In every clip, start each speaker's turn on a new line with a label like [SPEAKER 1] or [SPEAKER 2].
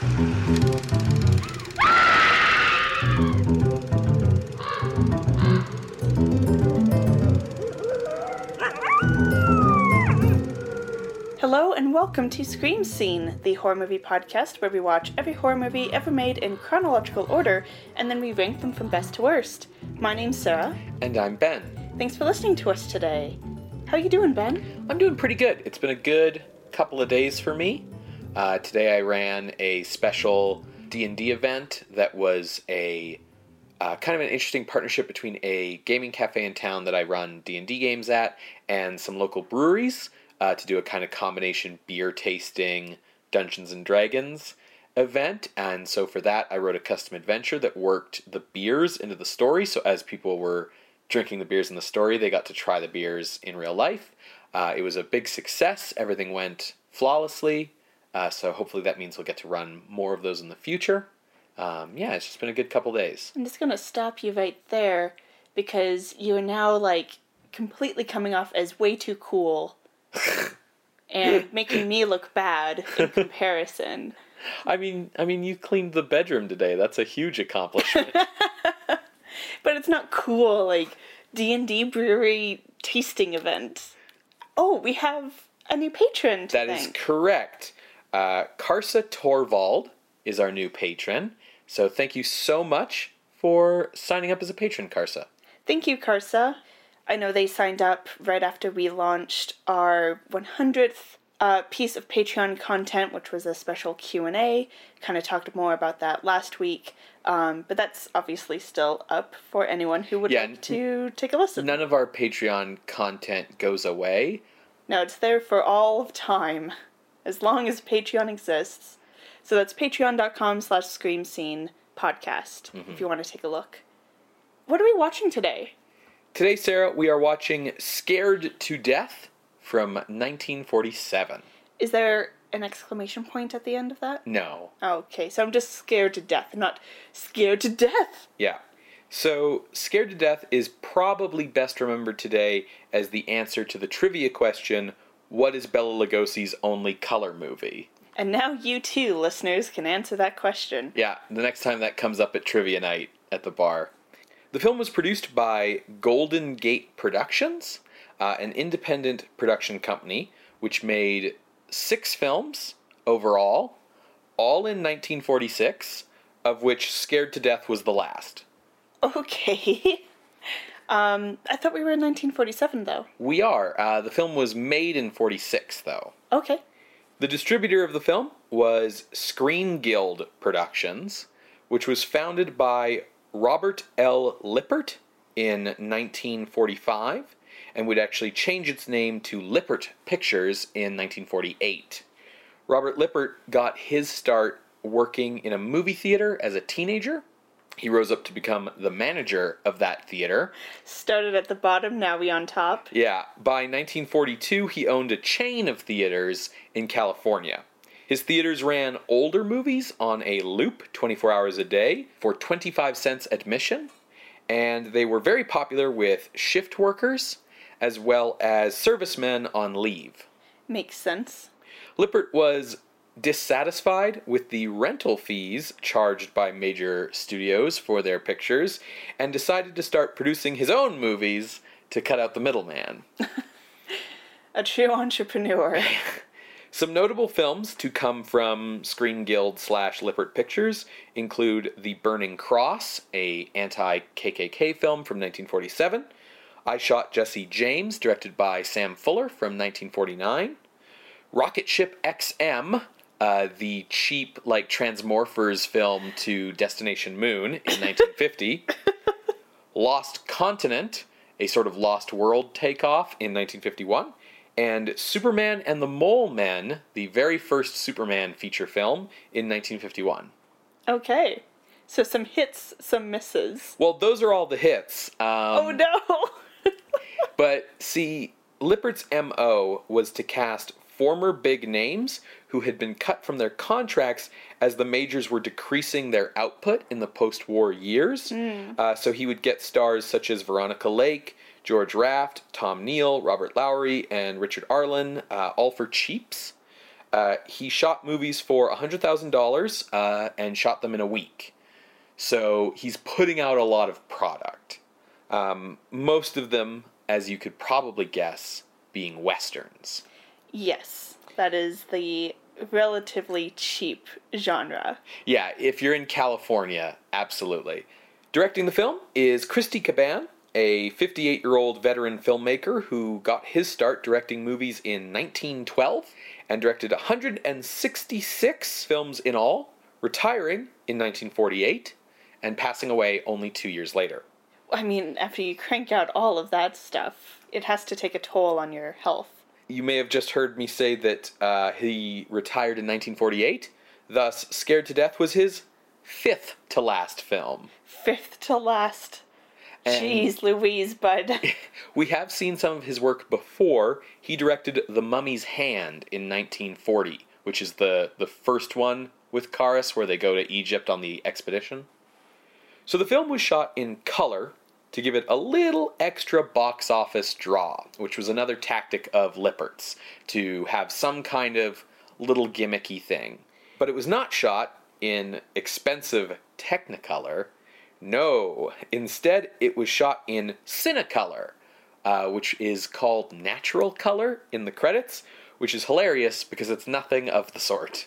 [SPEAKER 1] Hello and welcome to Scream Scene, the horror movie podcast where we watch every horror movie ever made in chronological order and then we rank them from best to worst. My name's Sarah.
[SPEAKER 2] And I'm Ben.
[SPEAKER 1] Thanks for listening to us today. How are you doing, Ben?
[SPEAKER 2] I'm doing pretty good. It's been a good couple of days for me. Uh, today I ran a special D&D event that was a uh, kind of an interesting partnership between a gaming cafe in town that I run D&D games at and some local breweries uh, to do a kind of combination beer tasting Dungeons and Dragons event. And so for that, I wrote a custom adventure that worked the beers into the story. So as people were drinking the beers in the story, they got to try the beers in real life. Uh, it was a big success. Everything went flawlessly. Uh, so hopefully that means we'll get to run more of those in the future. Um, yeah, it's just been a good couple days.
[SPEAKER 1] I'm just gonna stop you right there because you are now like completely coming off as way too cool and making me look bad in comparison.
[SPEAKER 2] I mean, I mean, you cleaned the bedroom today. That's a huge accomplishment.
[SPEAKER 1] but it's not cool like D&D brewery tasting event. Oh, we have a new patron to
[SPEAKER 2] That is correct. Uh, Karsa Torvald is our new patron. So thank you so much for signing up as a patron, Karsa.
[SPEAKER 1] Thank you, Karsa. I know they signed up right after we launched our 100th uh, piece of Patreon content, which was a special Q and A. Kind of talked more about that last week, um, but that's obviously still up for anyone who would
[SPEAKER 2] Yeah,
[SPEAKER 1] like to take a listen.
[SPEAKER 2] None of our Patreon content goes away.
[SPEAKER 1] No, it's there for all of time, as long as Patreon exists. So that's patreon.com slash scream scene podcast, if you mm-hmm. want to take a look. What are we watching today?
[SPEAKER 2] Today, Sarah, we are watching Scared to Death from 1947.
[SPEAKER 1] Is there an exclamation point at the end of that?
[SPEAKER 2] No.
[SPEAKER 1] Okay, so I'm just scared to death, not scared to death.
[SPEAKER 2] Yeah. So, Scared to Death is probably best remembered today as the answer to the trivia question what is Bela Lugosi's only color movie?
[SPEAKER 1] And now you too, listeners, can answer that question.
[SPEAKER 2] Yeah, the next time that comes up at trivia night at the bar. The film was produced by Golden Gate Productions, uh, an independent production company which made six films overall, all in 1946, of which Scared to Death was the last.
[SPEAKER 1] Okay. Um, I thought we were in 1947 though.
[SPEAKER 2] We are. Uh, the film was made in 46, though.
[SPEAKER 1] Okay.
[SPEAKER 2] The distributor of the film was Screen Guild Productions, which was founded by Robert L. Lippert in 1945 and would actually change its name to Lippert Pictures in 1948. Robert Lippert got his start working in a movie theater as a teenager. He rose up to become the manager of that theater.
[SPEAKER 1] Started at the bottom, now we on top.
[SPEAKER 2] Yeah, by 1942, he owned a chain of theaters in California. His theaters ran older movies on a loop 24 hours a day for 25 cents admission, and they were very popular with shift workers as well as servicemen on leave.
[SPEAKER 1] Makes sense.
[SPEAKER 2] Lippert was dissatisfied with the rental fees charged by major studios for their pictures and decided to start producing his own movies to cut out the middleman.
[SPEAKER 1] A true entrepreneur.
[SPEAKER 2] Some notable films to come from Screen Guild slash Lippert Pictures include The Burning Cross, a anti-KKK film from 1947. I Shot Jesse James, directed by Sam Fuller from 1949. Rocket Ship XM, uh, the cheap like Transmorphers film to Destination Moon in 1950. Lost Continent, a sort of Lost World takeoff in 1951, and Superman and the Mole Men, the very first Superman feature film in 1951.
[SPEAKER 1] Okay. So some hits, some misses.
[SPEAKER 2] Well, those are all the hits. Um,
[SPEAKER 1] Oh no!
[SPEAKER 2] But see, Lippert's MO was to cast former big names who had been cut from their contracts as the majors were decreasing their output in the post war years. Uh, so he would get stars such as Veronica Lake, George Raft, Tom Neal, Robert Lowry, and Richard Arlen, uh, all for cheaps. Uh, he shot movies for $100,000 uh, and shot them in a week. So he's putting out a lot of product. Um, most of them, as you could probably guess, being westerns.
[SPEAKER 1] Yes, that is the relatively cheap genre.
[SPEAKER 2] Yeah, if you're in California, absolutely. Directing the film is Christy Cabanne, a 58 year old veteran filmmaker who got his start directing movies in 1912 and directed 166 films in all, retiring in 1948 and passing away only two years later.
[SPEAKER 1] I mean, after you crank out all of that stuff, it has to take a toll on your health.
[SPEAKER 2] You may have just heard me say that uh, he retired in 1948, thus, Scared to Death was his fifth to last film.
[SPEAKER 1] Fifth to last.
[SPEAKER 2] And-
[SPEAKER 1] Jeez Louise, bud.
[SPEAKER 2] We have seen some of his work before. He directed The Mummy's Hand in 1940, which is the, the first one with Kharis where they go to Egypt on the expedition. So the film was shot in color to give it a little extra box office draw, which was another tactic of Lippert's to have some kind of little gimmicky thing. But it was not shot in expensive Technicolor. No, instead it was shot in Cinecolor, uh, which is called natural color in the credits, which is hilarious because it's nothing of the sort.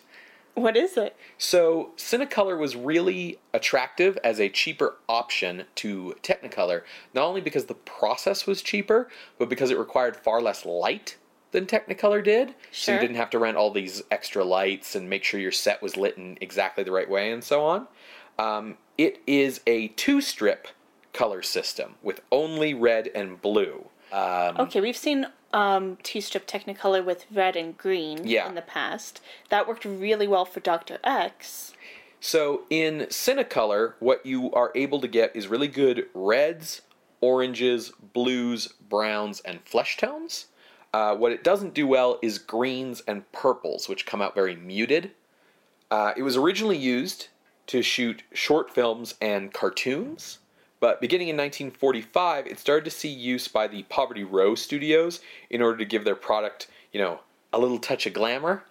[SPEAKER 1] What is it?
[SPEAKER 2] So, Cinecolor was really attractive as a cheaper option to Technicolor, not only because the process was cheaper, but because it required far less light than Technicolor did. Sure. So you didn't have to rent all these extra lights and make sure your set was lit in exactly the right way and so on. Um, it is a two strip color system with only red and blue. Um,
[SPEAKER 1] Okay, we've seen um, two-strip Technicolor with red and green
[SPEAKER 2] Yeah.
[SPEAKER 1] in the past. That worked really well for Doctor X.
[SPEAKER 2] So in Cinecolor, what you are able to get is really good reds, oranges, blues, browns, and flesh tones. Uh, what it doesn't do well is greens and purples, which come out very muted. Uh, it was originally used to shoot short films and cartoons, but beginning in 1945, it started to see use by the Poverty Row studios in order to give their product, you know, a little touch of glamour.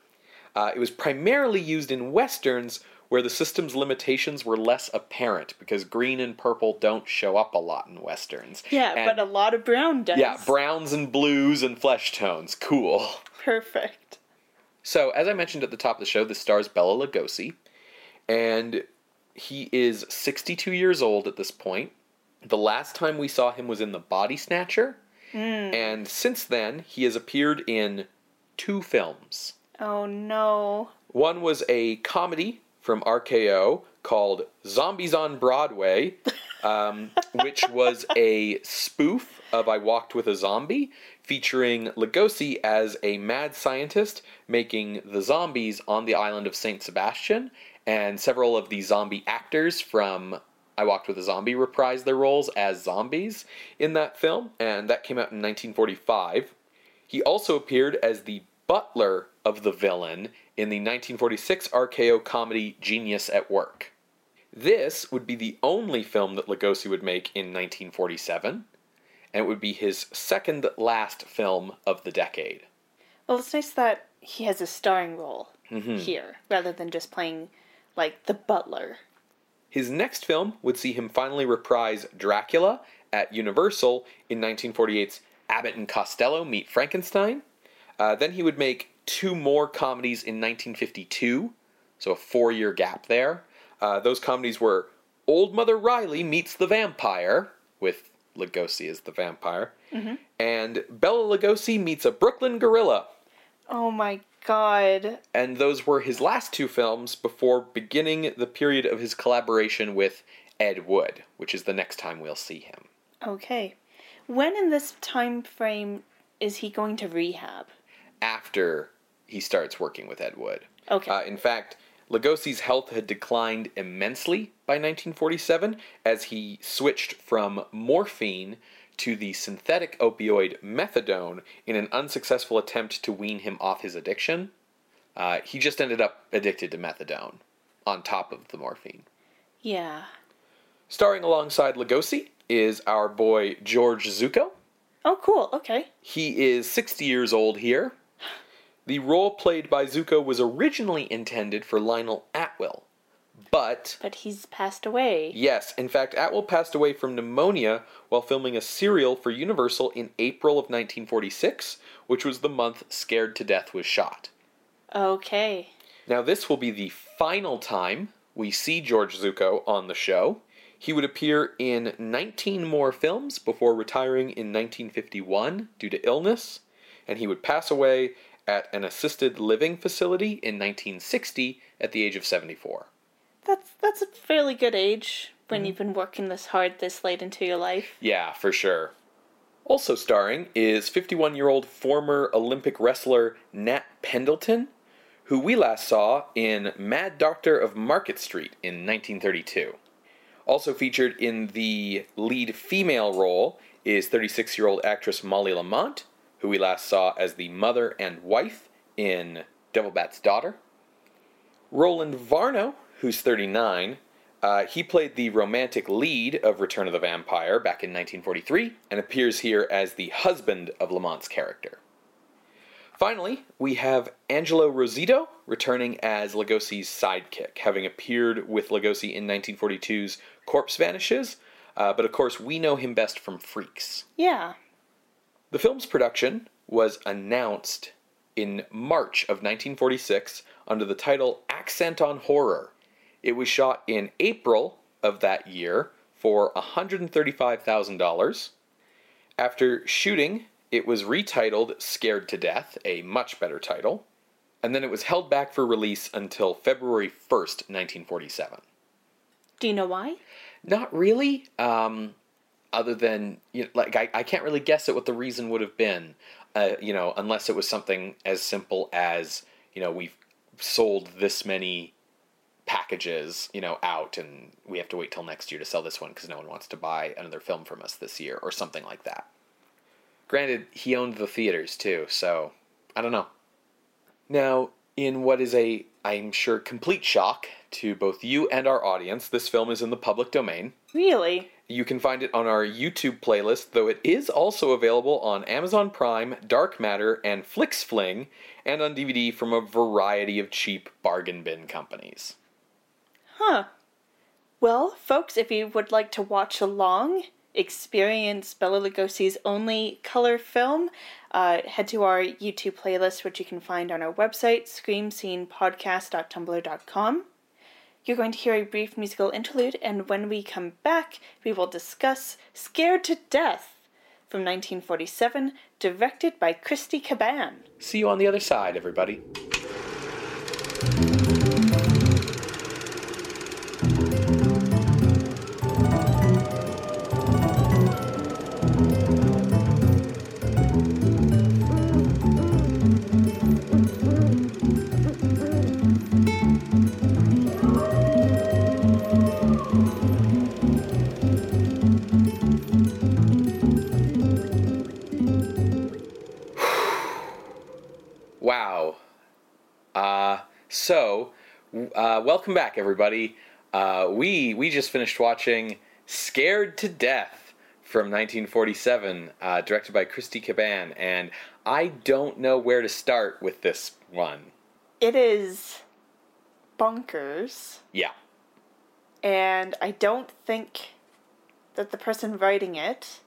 [SPEAKER 2] Uh, it was primarily used in westerns where the system's limitations were less apparent because green and purple don't show up a lot in westerns.
[SPEAKER 1] Yeah,
[SPEAKER 2] And-
[SPEAKER 1] but a lot of brown does.
[SPEAKER 2] yeah, browns and blues and flesh tones. Cool.
[SPEAKER 1] Perfect.
[SPEAKER 2] So, as I mentioned at the top of the show, this stars Bela Lugosi, and he is 62 years old at this point. The last time we saw him was in The Body Snatcher, and since then, he has appeared in two films.
[SPEAKER 1] Oh no.
[SPEAKER 2] One was a comedy from RKO called Zombies on Broadway, um, which was a spoof of I Walked with a Zombie, featuring Lugosi as a mad scientist making the zombies on the island of St. Sebastian, and several of the zombie actors from I Walked with a Zombie reprised their roles as zombies in that film, and that came out in 1945. He also appeared as the butler of the villain in the 1946 RKO comedy Genius at Work. This would be the only film that Lugosi would make in 1947, and it would be his second last film of the decade.
[SPEAKER 1] Well, it's nice that he has a starring role
[SPEAKER 2] Mm-hmm.
[SPEAKER 1] here rather than just playing like the butler.
[SPEAKER 2] His next film would see him finally reprise Dracula at Universal in 1948's Abbott and Costello Meet Frankenstein. Uh, then he would make two more comedies in 1952, so a four year gap there. Uh, those comedies were Old Mother Riley Meets the Vampire, with Lugosi as the vampire, and Bela Lugosi Meets a Brooklyn Gorilla.
[SPEAKER 1] Oh my god.
[SPEAKER 2] And those were his last two films before beginning the period of his collaboration with Ed Wood, which is the next time we'll see him.
[SPEAKER 1] Okay. When in this time frame is he going to rehab?
[SPEAKER 2] After he starts working with Ed Wood.
[SPEAKER 1] Okay.
[SPEAKER 2] Uh, in fact, Lugosi's health had declined immensely by 1947 as he switched from morphine to the synthetic opioid methadone in an unsuccessful attempt to wean him off his addiction. Uh, he just ended up addicted to methadone on top of the morphine.
[SPEAKER 1] yeah.
[SPEAKER 2] Starring alongside Lugosi is our boy George Zucco.
[SPEAKER 1] Oh, cool. Okay.
[SPEAKER 2] He is 60 years old here. The role played by Zucco was originally intended for Lionel Atwill, but
[SPEAKER 1] But he's passed away.
[SPEAKER 2] Yes, in fact, Atwill passed away from pneumonia while filming a serial for Universal in April of 1946, which was the month Scared to Death was shot.
[SPEAKER 1] Okay.
[SPEAKER 2] Now, this will be the final time we see George Zucco on the show. He would appear in 19 more films before retiring in 1951 due to illness, and he would pass away at an assisted living facility in 1960 at the age of 74.
[SPEAKER 1] That's that's a fairly good age when you've been working this hard this late into your life.
[SPEAKER 2] Yeah, for sure. Also starring is 51 year old former Olympic wrestler Nat Pendleton, who we last saw in Mad Doctor of Market Street in 1932. Also featured in the lead female role is 36 year old actress Molly Lamont, who we last saw as the mother and wife in Devil Bat's Daughter. Roland Varno, who's 39, uh, he played the romantic lead of Return of the Vampire back in 1943 and appears here as the husband of Lamont's character. Finally, we have Angelo Rossitto returning as Lugosi's sidekick, having appeared with Lugosi in 1942's Corpse Vanishes, uh, but of course we know him best from Freaks.
[SPEAKER 1] Yeah.
[SPEAKER 2] The film's production was announced in March of 1946 under the title Accent on Horror. It was shot in April of that year for $135,000. After shooting, it was retitled Scared to Death, a much better title, and then it was held back for release until February 1st, 1947.
[SPEAKER 1] Do you know why?
[SPEAKER 2] Not really. Um, other than you know, like I, I can't really guess at what the reason would have been. Uh, you know, unless it was something as simple as you know we've sold this many packages you know out and we have to wait till next year to sell this one because no one wants to buy another film from us this year or something like that. Granted, he owned the theaters too, so I don't know. Now, in what is a I'm sure complete shock to both you and our audience, this film is in the public domain.
[SPEAKER 1] Really?
[SPEAKER 2] You can find it on our YouTube playlist, though it is also available on Amazon Prime, Dark Matter, and FlixFling, and on DVD from a variety of cheap bargain bin companies.
[SPEAKER 1] Huh. Well, folks, if you would like to watch along, experience Bela Lugosi's only color film, uh, head to our YouTube playlist, which you can find on our website, screamscenepodcast.tumblr.com. You're going to hear a brief musical interlude, and when we come back, we will discuss Scared to Death from 1947, directed by Christy Cabanne.
[SPEAKER 2] See you on the other side, everybody. Wow. Uh, so, uh, welcome back, everybody. Uh, we we just finished watching Scared to Death from 1947, uh, directed by Christy Cabanne, and I don't know where to start with this one.
[SPEAKER 1] It is bonkers,
[SPEAKER 2] Yeah.
[SPEAKER 1] and I don't think that the person writing it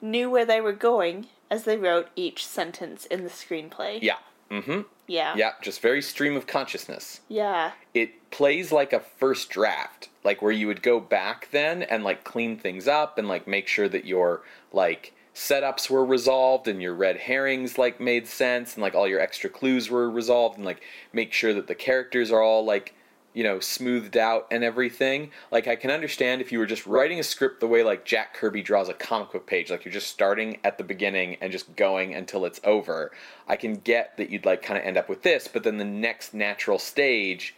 [SPEAKER 1] knew where they were going as they wrote each sentence in the screenplay.
[SPEAKER 2] Yeah. Mm-hmm.
[SPEAKER 1] Yeah.
[SPEAKER 2] Yeah. Just very stream of consciousness.
[SPEAKER 1] Yeah.
[SPEAKER 2] it plays like a first draft like where you would go back then and like clean things up and like make sure that your like setups were resolved and your red herrings like made sense and like all your extra clues were resolved and like make sure that the characters are all like you know smoothed out and everything like i can understand if you were just writing a script the way like jack kirby draws a comic book page like you're just starting at the beginning and just going until it's over i can get that you'd like kind of end up with this but then the next natural stage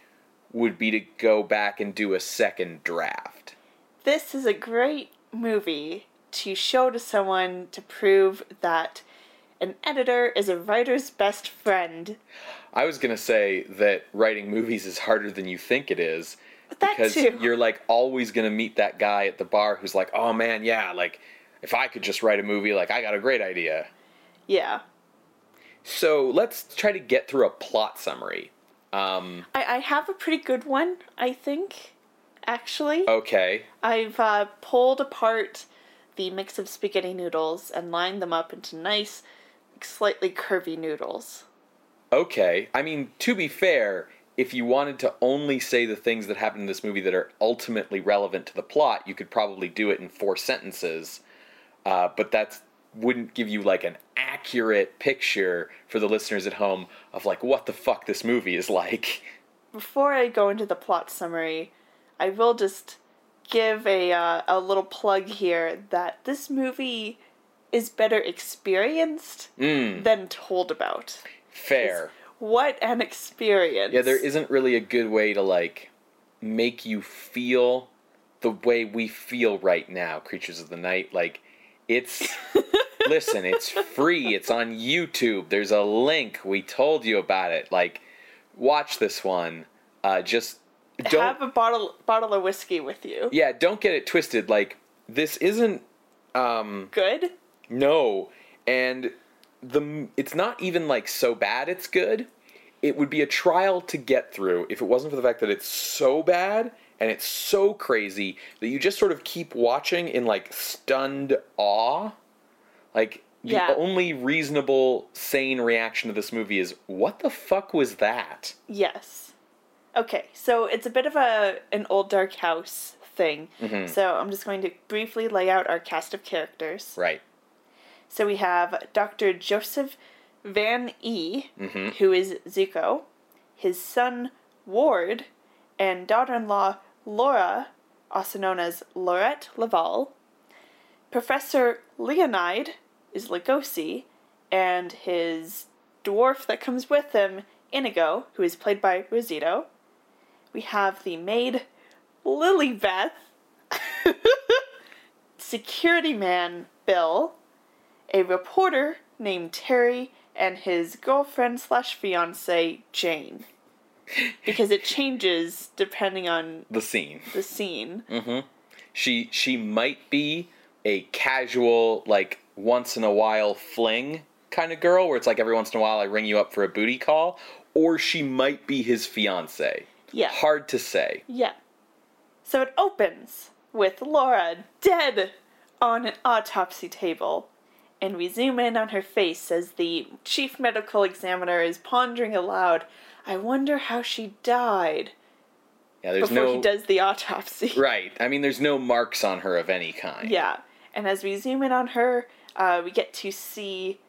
[SPEAKER 2] would be to go back and do a second draft.
[SPEAKER 1] This is a great movie to show to someone to prove that an editor is a writer's best friend.
[SPEAKER 2] I was going to say that writing movies is harder than you think it is
[SPEAKER 1] That
[SPEAKER 2] because
[SPEAKER 1] too.
[SPEAKER 2] you're like always going to meet that guy at the bar who's like, "Oh man, yeah, like if I could just write a movie, like I got a great idea."
[SPEAKER 1] Yeah.
[SPEAKER 2] So let's try to get through a plot summary. Um,
[SPEAKER 1] I, I have a pretty good one, I think, actually.
[SPEAKER 2] okay.
[SPEAKER 1] I've uh, pulled apart the mix of spaghetti noodles and lined them up into nice, slightly curvy noodles.
[SPEAKER 2] Okay. I mean, to be fair, if you wanted to only say the things that happen in this movie that are ultimately relevant to the plot, you could probably do it in four sentences. Uh, but that wouldn't give you like an accurate picture for the listeners at home of like what the fuck this movie is like.
[SPEAKER 1] Before I go into the plot summary, I will just give a uh, a little plug here that this movie is better experienced
[SPEAKER 2] Mm,
[SPEAKER 1] than told about.
[SPEAKER 2] fair.
[SPEAKER 1] What an experience!
[SPEAKER 2] Yeah, there isn't really a good way to like make you feel the way we feel right now, Creatures of the Night. Like it's listen, it's free. It's on YouTube. There's a link. We told you about it. Like watch this one. Uh just don't
[SPEAKER 1] have a bottle bottle of whiskey with you.
[SPEAKER 2] Yeah, don't get it twisted. Like this isn't um
[SPEAKER 1] Good.
[SPEAKER 2] No, and the it's not even like so bad it's good. It would be a trial to get through if it wasn't for the fact that it's so bad and it's so crazy that you just sort of keep watching in like stunned awe. Like the
[SPEAKER 1] Yeah.
[SPEAKER 2] only reasonable sane reaction to this movie is what the fuck was that?
[SPEAKER 1] Yes. Okay, so it's a bit of a an old dark house thing.
[SPEAKER 2] Mm-hmm.
[SPEAKER 1] So I'm just going to briefly lay out our cast of characters.
[SPEAKER 2] Right.
[SPEAKER 1] So we have Dr. Joseph Van E,
[SPEAKER 2] Mhm.
[SPEAKER 1] who is Zucco, his son Ward, and daughter-in-law Laura, also known as Laurette Laval. Professor Leonide is Lugosi, and his dwarf that comes with him, Inigo, who is played by Rossitto. We have the maid Lilybeth, security man Bill, a reporter named Terry, and his girlfriend slash fiance Jane. Because it changes depending on
[SPEAKER 2] The scene.
[SPEAKER 1] the scene. Mm-hmm.
[SPEAKER 2] she she might be a casual like once in a while fling kind of girl where it's like every once in a while I ring you up for a booty call or she might be his fiance.
[SPEAKER 1] Yeah.
[SPEAKER 2] Hard to say.
[SPEAKER 1] Yeah. So it opens with Laura dead on an autopsy table. And we zoom in on her face as the chief medical examiner is pondering aloud, I wonder how she died
[SPEAKER 2] Yeah, there's
[SPEAKER 1] before
[SPEAKER 2] no
[SPEAKER 1] he does the autopsy.
[SPEAKER 2] Right. I mean there's no marks on her of any kind.
[SPEAKER 1] Yeah. And as we zoom in on her, uh, we get to see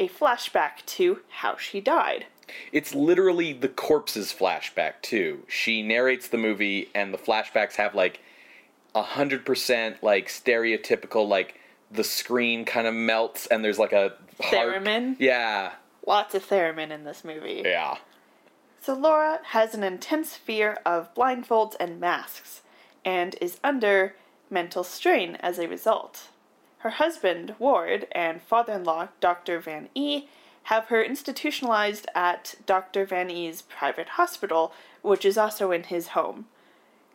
[SPEAKER 1] a flashback to how she died.
[SPEAKER 2] It's literally the corpse's flashback too. She narrates the movie and the flashbacks have like a hundred percent like stereotypical like the screen kind of melts and there's like a harp.
[SPEAKER 1] Theremin?
[SPEAKER 2] Yeah.
[SPEAKER 1] Lots of theremin in this movie.
[SPEAKER 2] Yeah.
[SPEAKER 1] So Laura has an intense fear of blindfolds and masks, and is under mental strain as a result. Her husband, Ward, and father in law, Dr. Van E., have her institutionalized at Dr. Van Ee.'s private hospital, which is also in his home.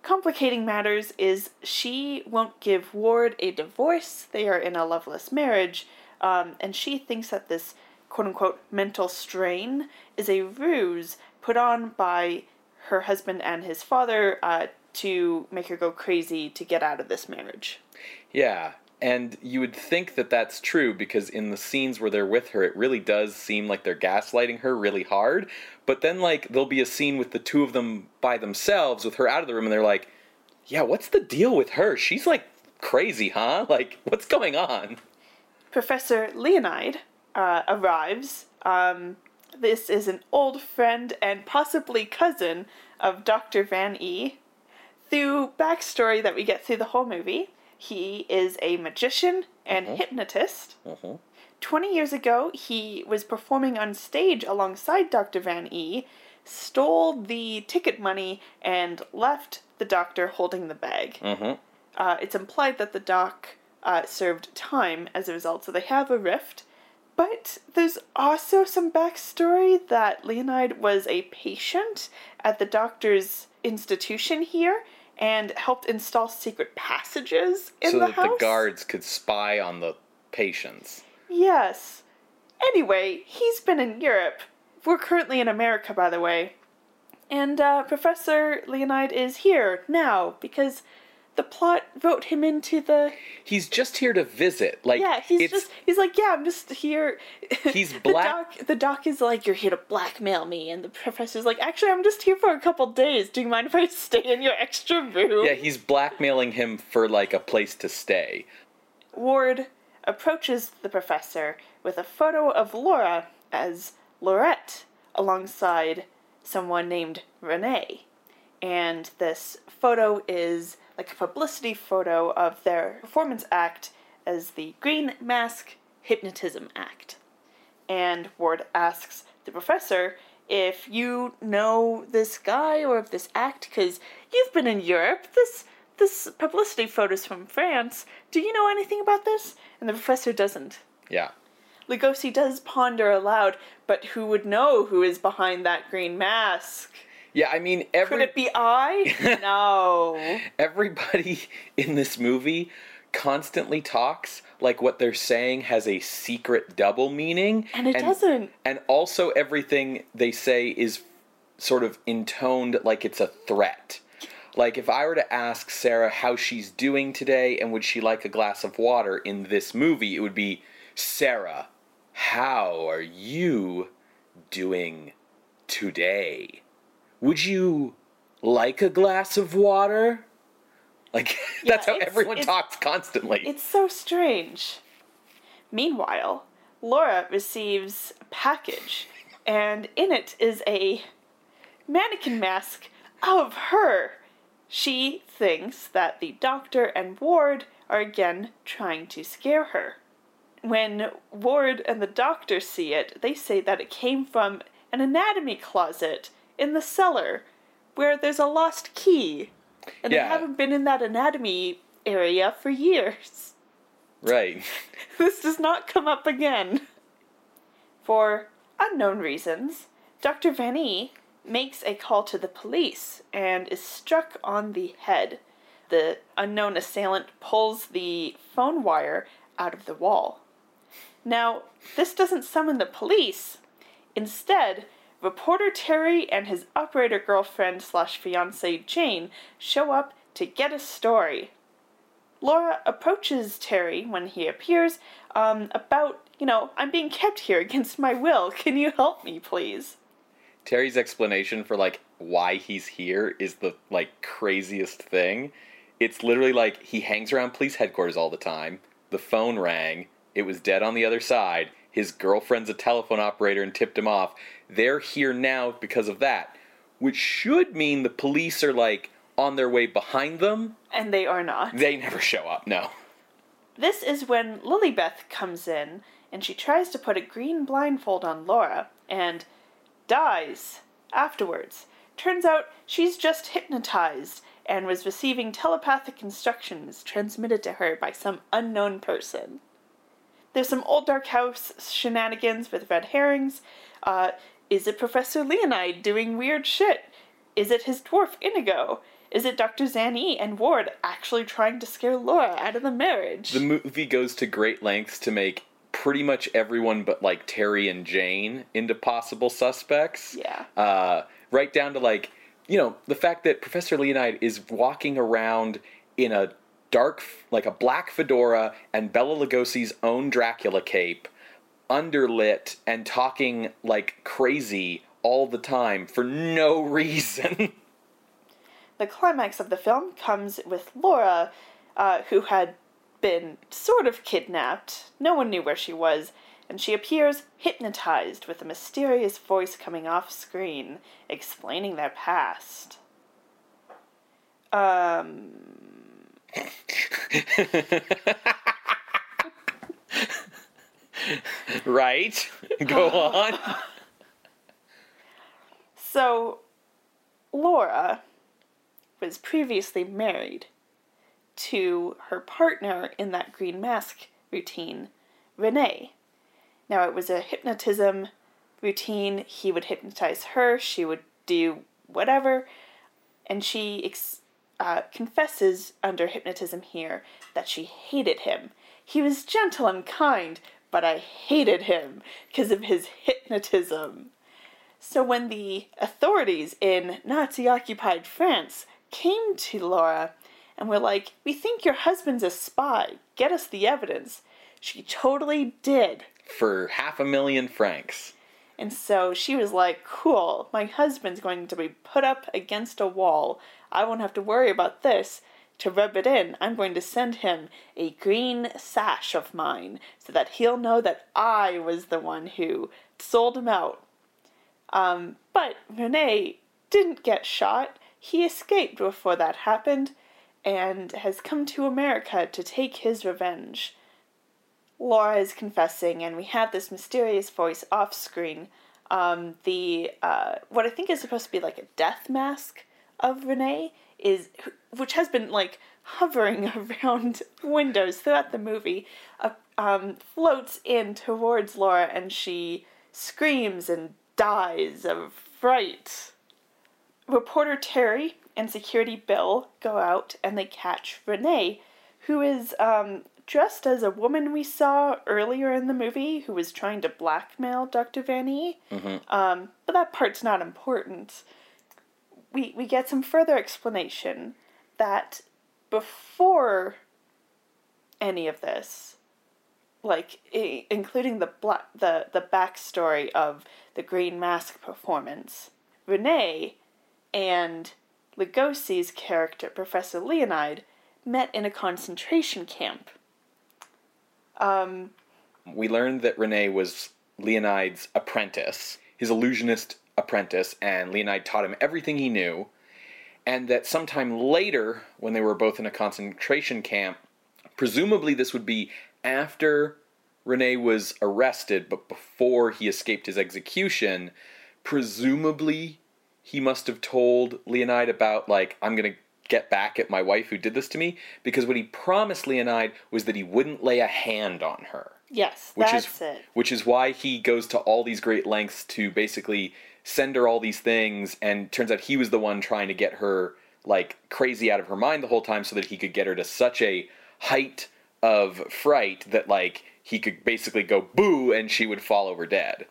[SPEAKER 1] Complicating matters is she won't give Ward a divorce, they are in a loveless marriage, um, and she thinks that this quote unquote mental strain is a ruse put on by her husband and his father uh, to make her go crazy to get out of this marriage.
[SPEAKER 2] Yeah, and you would think that that's true because in the scenes where they're with her, it really does seem like they're gaslighting her really hard. But then, like, there'll be a scene with the two of them by themselves with her out of the room, and they're like, yeah, what's the deal with her? She's like crazy, huh? Like, what's going on?
[SPEAKER 1] Professor Leonide uh, arrives. Um, this is an old friend and possibly cousin of Dr. Van E. Through backstory that we get through the whole movie, he is a magician and hypnotist. 20 years ago, he was performing on stage alongside Dr. Van E., stole the ticket money, and left the doctor holding the bag.
[SPEAKER 2] Mm-hmm.
[SPEAKER 1] Uh, it's implied that the doc uh, served time as a result, so they have a rift. But there's also some backstory that Leonide was a patient at the doctor's institution here and helped install secret passages in.
[SPEAKER 2] So
[SPEAKER 1] the
[SPEAKER 2] that
[SPEAKER 1] house.
[SPEAKER 2] the guards could spy on the patients.
[SPEAKER 1] Yes. Anyway, he's been in Europe. We're currently in America, by the way. And uh, Professor Leonide is here now because the plot wrote him into the.
[SPEAKER 2] He's just here to visit. Like
[SPEAKER 1] Yeah, he's just. He's like, yeah, I'm just here.
[SPEAKER 2] He's
[SPEAKER 1] the
[SPEAKER 2] black-
[SPEAKER 1] doc, the doc is like, you're here to blackmail me. And the professor's like, actually, I'm just here for a couple days. Do you mind if I stay in your extra room?
[SPEAKER 2] Yeah, he's blackmailing him for like a place to stay.
[SPEAKER 1] Ward approaches the professor with a photo of Laura as Laurette alongside someone named Renee. And this photo is like a publicity photo of their performance act as the Green Mask Hypnotism Act. And Ward asks the professor if you know this guy or of this act because you've been in Europe. This this publicity photo's from France. Do you know anything about this? And the professor doesn't.
[SPEAKER 2] Yeah.
[SPEAKER 1] Lugosi does ponder aloud, but who would know who is behind that green mask?
[SPEAKER 2] Yeah, I mean
[SPEAKER 1] Could
[SPEAKER 2] every
[SPEAKER 1] it be I? no.
[SPEAKER 2] everybody in this movie constantly talks like what they're saying has a secret double meaning
[SPEAKER 1] And it doesn't.
[SPEAKER 2] and also everything they say is sort of intoned like it's a threat like if i were to ask sarah how she's doing today and would she like a glass of water in this movie it would be sarah how are you doing today would you like a glass of water like that's how everyone
[SPEAKER 1] it's-
[SPEAKER 2] talks constantly
[SPEAKER 1] It's so strange. Meanwhile, Laura receives a package, and in it is a mannequin mask of her. She thinks that the doctor and Ward are again trying to scare her. When Ward and the doctor see it, they say that it came from an anatomy closet in the cellar where there's a lost key. And
[SPEAKER 2] Yeah.
[SPEAKER 1] they haven't been in that anatomy area for years.
[SPEAKER 2] right
[SPEAKER 1] This does not come up again. For unknown reasons, Dr. Van E makes a call to the police and is struck on the head. The unknown assailant pulls the phone wire out of the wall. Now, this doesn't summon the police. Instead, reporter Terry and his operator girlfriend slash fiancee Jane show up to get a story. Laura approaches Terry when he appears um, about, you know, I'm being kept here against my will. Can you help me, please?
[SPEAKER 2] Terry's explanation for like why he's here is the like craziest thing. It's literally like he hangs around police headquarters all the time. The phone rang. It was dead on the other side. His girlfriend's a telephone operator and tipped him off. They're here now because of that, which should mean the police are like on their way behind them.
[SPEAKER 1] And they are not.
[SPEAKER 2] They never show up. No.
[SPEAKER 1] This is when Lilybeth comes in and she tries to put a green blindfold on Laura and dies afterwards. Turns out she's just hypnotized and was receiving telepathic instructions transmitted to her by some unknown person. There's some old dark house shenanigans with red herrings. Uh, is it Professor Leonide doing weird shit? Is it his dwarf Inigo? Is it Dr. Zanny and Ward actually trying to scare Laura out of the marriage?
[SPEAKER 2] The movie goes to great lengths to make pretty much everyone but like Terry and Jane into possible suspects.
[SPEAKER 1] Yeah.
[SPEAKER 2] Uh, right down to like, you know, the fact that Professor Leonide is walking around in a dark, like a black fedora and Bela Lugosi's own Dracula cape, underlit and talking like crazy all the time for no reason.
[SPEAKER 1] The climax of the film comes with Laura, uh, who had been sort of kidnapped. No one knew where she was, and she appears hypnotized with a mysterious voice coming off screen explaining their past. Um,
[SPEAKER 2] right? Go on.
[SPEAKER 1] so, Laura was previously married to her partner in that green mask routine, Renee. Now, it was a hypnotism routine. He would hypnotize her, she would do whatever, and she ex- uh, confesses under hypnotism here that she hated him. He was gentle and kind, but I hated him because of his hypnotism. So when the authorities in Nazi occupied France came to Laura and were like, We think your husband's a spy, get us the evidence, she totally did.
[SPEAKER 2] For half a million francs.
[SPEAKER 1] And so she was like, Cool, my husband's going to be put up against a wall. I won't have to worry about this. To rub it in, I'm going to send him a green sash of mine so that he'll know that I was the one who sold him out. Um, but Rene didn't get shot. He escaped before that happened and has come to America to take his revenge. Laura is confessing, and we have this mysterious voice off screen. Um, the uh, what I think is supposed to be like a death mask of Rene is which has been like hovering around windows throughout the movie, uh, um, floats in towards Laura, and she screams and dies of fright. Reporter Terry and security Bill go out and they catch Renee, who is um, dressed as a woman we saw earlier in the movie who was trying to blackmail Dr. Vanny.
[SPEAKER 2] Mm-hmm.
[SPEAKER 1] Um, but that part's not important. We, we get some further explanation that before any of this, like I- including the black the the backstory of the Green Mask performance, Renee and Lugosi's character Professor Leonide met in a concentration camp. Um,
[SPEAKER 2] We learned that Rene was Leonide's apprentice, his illusionist apprentice, and Leonide taught him everything he knew. And that sometime later, when they were both in a concentration camp, presumably this would be after Rene was arrested, but before he escaped his execution, presumably he must have told Leonide about, like, I'm going to get back at my wife who did this to me, because what he promised Leonide was that he wouldn't lay a hand on her
[SPEAKER 1] yes,
[SPEAKER 2] which
[SPEAKER 1] that's
[SPEAKER 2] is
[SPEAKER 1] it.
[SPEAKER 2] which is why he goes to all these great lengths to basically send her all these things and turns out he was the one trying to get her like crazy out of her mind the whole time so that he could get her to such a height of fright that like he could basically go boo and she would fall over dead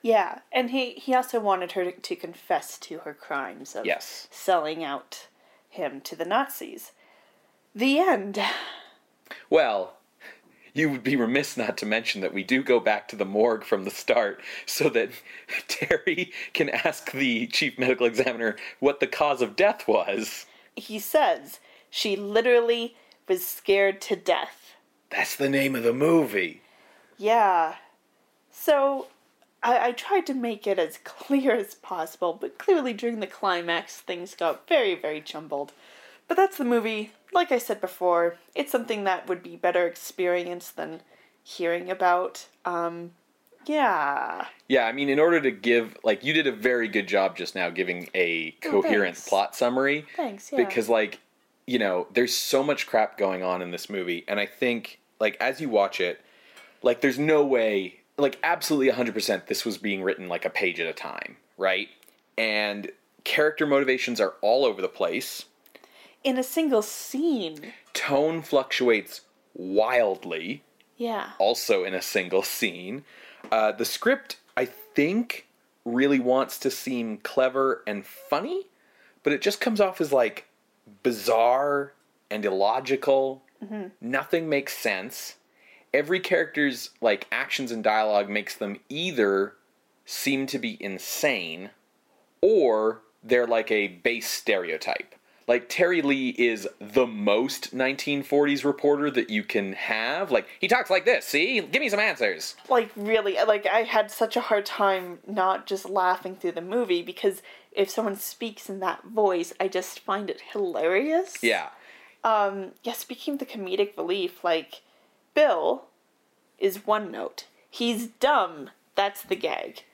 [SPEAKER 1] Yeah, and he he also wanted her to, to confess to her crimes of
[SPEAKER 2] Yes.
[SPEAKER 1] selling out him to the Nazis. The end.
[SPEAKER 2] well you would be remiss not to mention that we do go back to the morgue from the start so that Terry can ask the chief medical examiner what the cause of death was.
[SPEAKER 1] He says she literally was scared to death.
[SPEAKER 2] That's the name of the movie.
[SPEAKER 1] Yeah. So I, I tried to make it as clear as possible, but clearly during the climax things got very, very jumbled. But that's the movie. Like I said before, it's something that would be better experienced than hearing about. Um, yeah.
[SPEAKER 2] Yeah, I mean, in order to give, like, you did a very good job just now giving a
[SPEAKER 1] Oh,
[SPEAKER 2] coherent
[SPEAKER 1] thanks.
[SPEAKER 2] plot summary.
[SPEAKER 1] Thanks, yeah.
[SPEAKER 2] Because, like, you know, there's so much crap going on in this movie. And I think, like, as you watch it, like, there's no way, like, absolutely 100% this was being written, like, a page at a time, right? And character motivations are all over the place.
[SPEAKER 1] In a single scene.
[SPEAKER 2] Tone fluctuates wildly.
[SPEAKER 1] Yeah.
[SPEAKER 2] also in a single scene. Uh, the script, I think, really wants to seem clever and funny, but it just comes off as like bizarre and illogical. Nothing makes sense. Every character's like actions and dialogue makes them either seem to be insane or they're like a base stereotype. Like Terry Lee is the most 1940s reporter that you can have. Like he talks like this. See, give me some answers.
[SPEAKER 1] Like really, like I had such a hard time not just laughing through the movie because if someone speaks in that voice, I just find it hilarious.
[SPEAKER 2] Yeah,
[SPEAKER 1] Um, yeah, speaking of the comedic relief, like Bill is one note. He's dumb. That's the gag.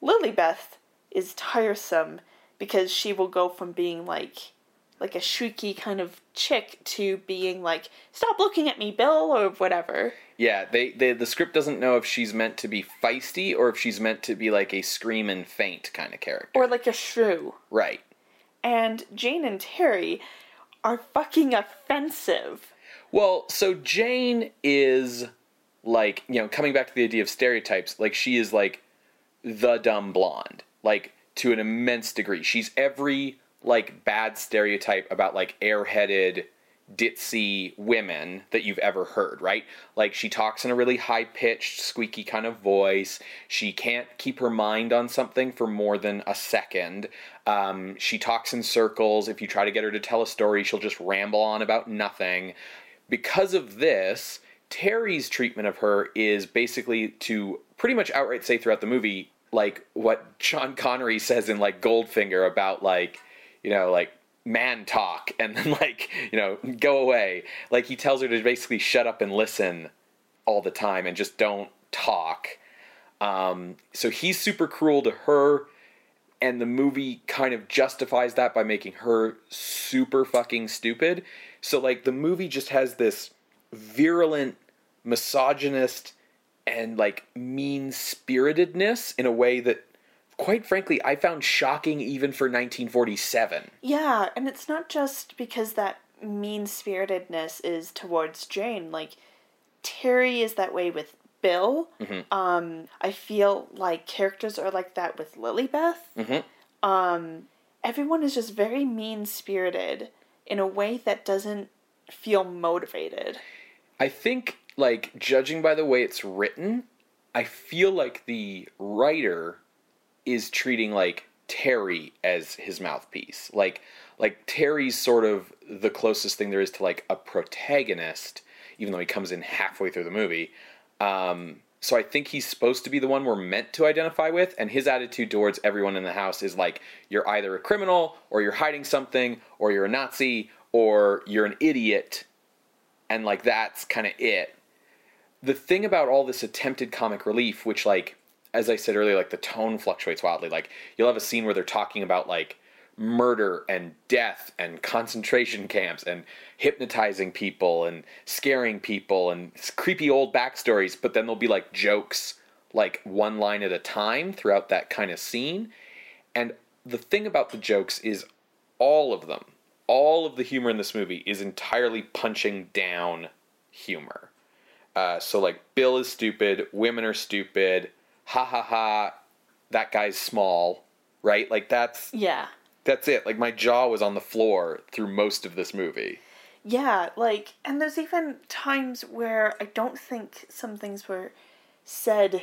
[SPEAKER 1] Lilybeth is tiresome because she will go from being like like a shrieky kind of chick to being like, "Stop looking at me, Bill," or whatever.
[SPEAKER 2] yeah. They, they the script doesn't know if she's meant to be feisty or if she's meant to be like a scream and faint kind of character.
[SPEAKER 1] Or like a shrew.
[SPEAKER 2] right.
[SPEAKER 1] And Jane and Terry are fucking offensive.
[SPEAKER 2] Well, so Jane is like you know coming back to the idea of stereotypes like she is like the dumb blonde like to an immense degree she's every like bad stereotype about like airheaded ditzy women that you've ever heard right? Like she talks in a really high pitched squeaky kind of voice. She can't keep her mind on something for more than a second. Um, she talks in circles. If you try to get her to tell a story she'll just ramble on about nothing. Because of this Terry's treatment of her is basically to pretty much outright say throughout the movie, like what Sean Connery says in like Goldfinger about like, you know, like man talk and then like, you know, go away. Like he tells her to basically shut up and listen all the time and just don't talk. Um, so he's super cruel to her, and the movie kind of justifies that by making her super fucking stupid. So like the movie just has this virulent, misogynist, and like mean spiritedness in a way that, quite frankly, I found shocking even for 1947.
[SPEAKER 1] Yeah, and it's not just because that mean spiritedness is towards Jane. Like, Terry is that way with Bill.
[SPEAKER 2] Mm-hmm.
[SPEAKER 1] Um, I feel like characters are like that with Lilybeth.
[SPEAKER 2] Mm-hmm.
[SPEAKER 1] Um, everyone is just very mean spirited in a way that doesn't feel motivated.
[SPEAKER 2] I think, like, judging by the way it's written, I feel like the writer is treating like Terry as his mouthpiece. Like, like Terry's sort of the closest thing there is to like a protagonist, even though he comes in halfway through the movie. Um, so I think he's supposed to be the one we're meant to identify with, and his attitude towards everyone in the house is like, you're either a criminal, or you're hiding something, or you're a Nazi, or you're an idiot, and like that's kind of it. The thing about all this attempted comic relief, which like as I said earlier, like the tone fluctuates wildly. Like you'll have a scene where they're talking about like murder and death and concentration camps and hypnotizing people and scaring people and creepy old backstories, but then there'll be like jokes like one line at a time throughout that kind of scene. And the thing about the jokes is all of them, all of the humor in this movie is entirely punching down humor. Uh, so like Bill is stupid, women are stupid, ha ha ha, that guy's small, right? Like that's
[SPEAKER 1] Yeah.
[SPEAKER 2] that's it. Like my jaw was on the floor through most of this movie.
[SPEAKER 1] Yeah, like, and there's even times where I don't think some things were said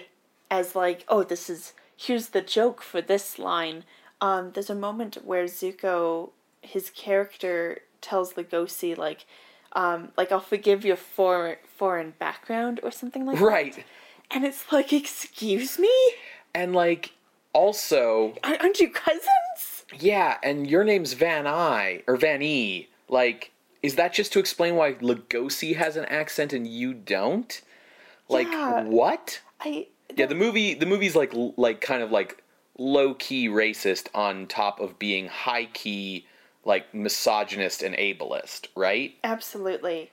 [SPEAKER 1] as like, oh, this is here's the joke for this line. Um, there's a moment where Zucco, his character, tells Lugosi like, um, like I'll forgive your foreign foreign background or something like that.
[SPEAKER 2] Right.
[SPEAKER 1] And it's like, excuse me,
[SPEAKER 2] And like also,
[SPEAKER 1] aren't you cousins?
[SPEAKER 2] yeah, and your name's Van I or Van E. Like, is that just to explain why Lugosi has an accent and you don't? Like
[SPEAKER 1] Yeah.
[SPEAKER 2] what?
[SPEAKER 1] I
[SPEAKER 2] Yeah, the movie the movie's like like kind of like low key racist on top of being high key like misogynist and ableist, right?
[SPEAKER 1] Absolutely.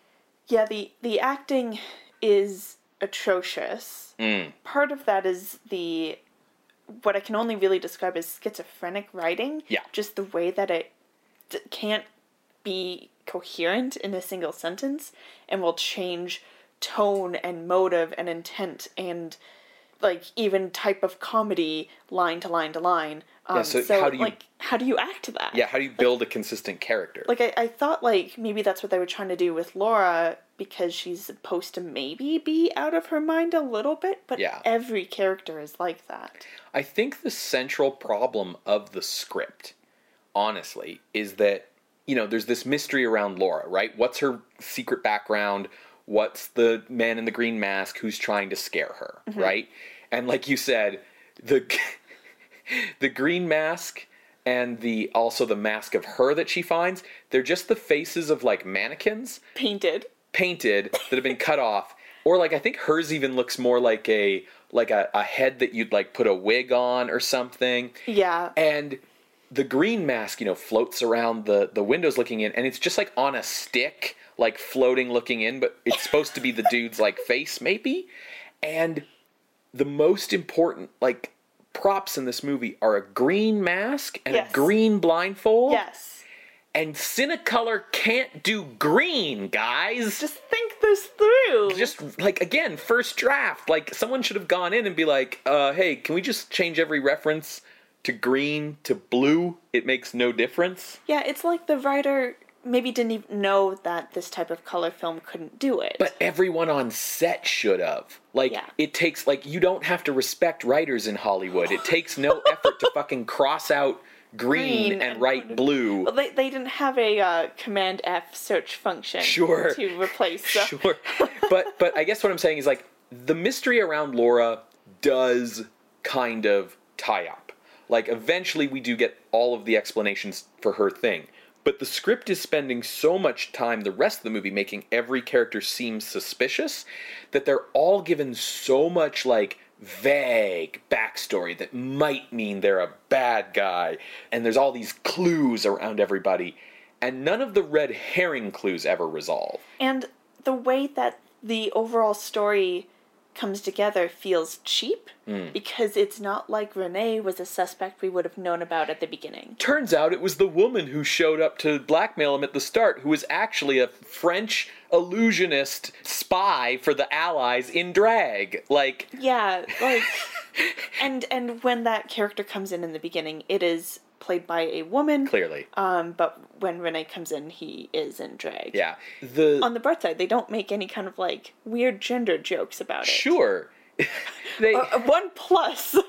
[SPEAKER 1] Yeah, the the acting is atrocious.
[SPEAKER 2] Mm.
[SPEAKER 1] Part of that is the what I can only really describe as schizophrenic writing.
[SPEAKER 2] Yeah.
[SPEAKER 1] Just the way that it d- can't be coherent in a single sentence and will change tone and motive and intent and like even type of comedy line to line to line. Um,
[SPEAKER 2] so how do you-
[SPEAKER 1] like how do you act that?
[SPEAKER 2] Yeah, how do you build a consistent character?
[SPEAKER 1] like I, I thought like maybe that's what they were trying to do with Laura because she's supposed to maybe be out of her mind a little bit, but
[SPEAKER 2] Yeah.
[SPEAKER 1] every character is like that.
[SPEAKER 2] I think the central problem of the script, honestly, is that, you know, there's this mystery around Laura, right? What's her secret background? What's the man in the green mask who's trying to scare her, right? And like you said, the the green mask and the also the mask of her that she finds, they're just the faces of like mannequins
[SPEAKER 1] Painted.
[SPEAKER 2] painted that have been cut off or like i think hers even looks more like a like a, a head that you'd like put a wig on or something
[SPEAKER 1] Yeah.
[SPEAKER 2] and the green mask you know floats around the the windows looking in and it's just like on a stick like floating looking in but it's supposed to be the dude's like face maybe and the most important like props in this movie are a green mask and
[SPEAKER 1] Yes.
[SPEAKER 2] a green blindfold
[SPEAKER 1] Yes.
[SPEAKER 2] and cinecolor can't do green guys
[SPEAKER 1] Just think this through?
[SPEAKER 2] just like again first draft like someone should have gone in and be like uh hey can we just change every reference to green to blue it makes no difference
[SPEAKER 1] yeah, it's like the writer maybe didn't even know that this type of color film couldn't do it.
[SPEAKER 2] but everyone on set should have like
[SPEAKER 1] Yeah.
[SPEAKER 2] it takes like you don't have to respect writers in hollywood it takes no effort to fucking cross out green,
[SPEAKER 1] Green
[SPEAKER 2] and,
[SPEAKER 1] and
[SPEAKER 2] write blue
[SPEAKER 1] Well, they, they didn't have a uh, Command F search function
[SPEAKER 2] Sure.
[SPEAKER 1] to replace. uh,
[SPEAKER 2] sure but but i guess what i'm saying is like the mystery around laura does kind of tie up like eventually we do get all of the explanations for her thing but the script is spending so much time the rest of the movie making every character seem suspicious that they're all given so much like vague backstory that might mean they're a bad guy and there's all these clues around everybody and none of the red herring clues ever resolve.
[SPEAKER 1] And the way that the overall story comes together feels cheap
[SPEAKER 2] Hmm.
[SPEAKER 1] because it's not like Renee was a suspect we would have known about at the beginning.
[SPEAKER 2] Turns out it was the woman who showed up to blackmail him at the start, who was actually a French illusionist spy for the Allies in drag. Like,
[SPEAKER 1] Yeah, like and and when that character comes in in the beginning, it is played by a woman.
[SPEAKER 2] clearly.
[SPEAKER 1] Um, but when Renee comes in, he is in drag.
[SPEAKER 2] Yeah. The.
[SPEAKER 1] On the bright side, they don't make any kind of like weird gender jokes about it.
[SPEAKER 2] sure. they,
[SPEAKER 1] Uh, one plus.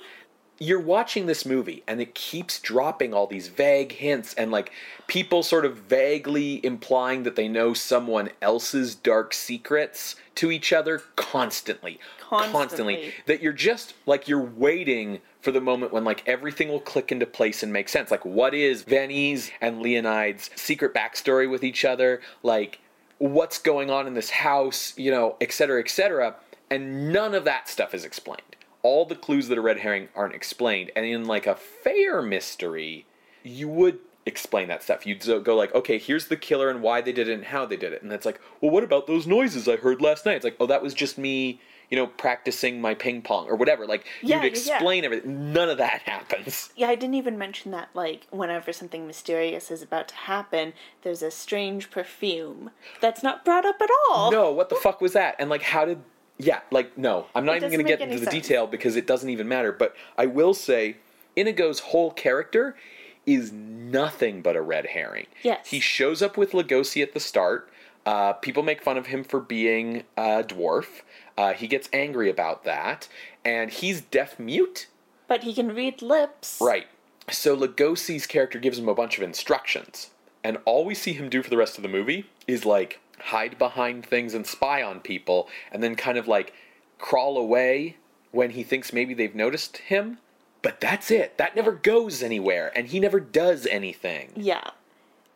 [SPEAKER 2] you're watching this movie and it keeps dropping all these vague hints and like people sort of vaguely implying that they know someone else's dark secrets to each other constantly.
[SPEAKER 1] Constantly.
[SPEAKER 2] that you're just like you're waiting for the moment when like everything will click into place and make sense. Like what is Van Ee's and Leonide's secret backstory with each other? Like what's going on in this house? You know et cetera et cetera. And none of that stuff is explained all the clues that are red herring aren't explained and in like a fair mystery you would explain that stuff. You'd go like okay here's the killer and why they did it and how they did it. And it's like well what about those noises i heard last night? It's like oh that was just me you know practicing my ping pong or whatever. Like
[SPEAKER 1] Yeah,
[SPEAKER 2] you'd
[SPEAKER 1] yeah, yeah.
[SPEAKER 2] explain everything none of that happens.
[SPEAKER 1] Yeah, I didn't even mention that, like, whenever something mysterious is about to happen, there's a strange perfume that's not brought up at all.
[SPEAKER 2] no what the fuck was that? And like how did yeah like no i'm not even going to get into the
[SPEAKER 1] sense.
[SPEAKER 2] detail because it doesn't even matter but i will say Indigo's whole character is nothing but a red herring
[SPEAKER 1] Yes.
[SPEAKER 2] he shows up with Lugosi at the start uh, people make fun of him for being a dwarf uh, he gets angry about that and he's deaf mute
[SPEAKER 1] But he can read lips.
[SPEAKER 2] Right. So Lugosi's character gives him a bunch of instructions, and all we see him do for the rest of the movie is like hide behind things and spy on people, and then kind of like crawl away when he thinks maybe they've noticed him. But that's it. That never goes anywhere, and he never does anything.
[SPEAKER 1] Yeah.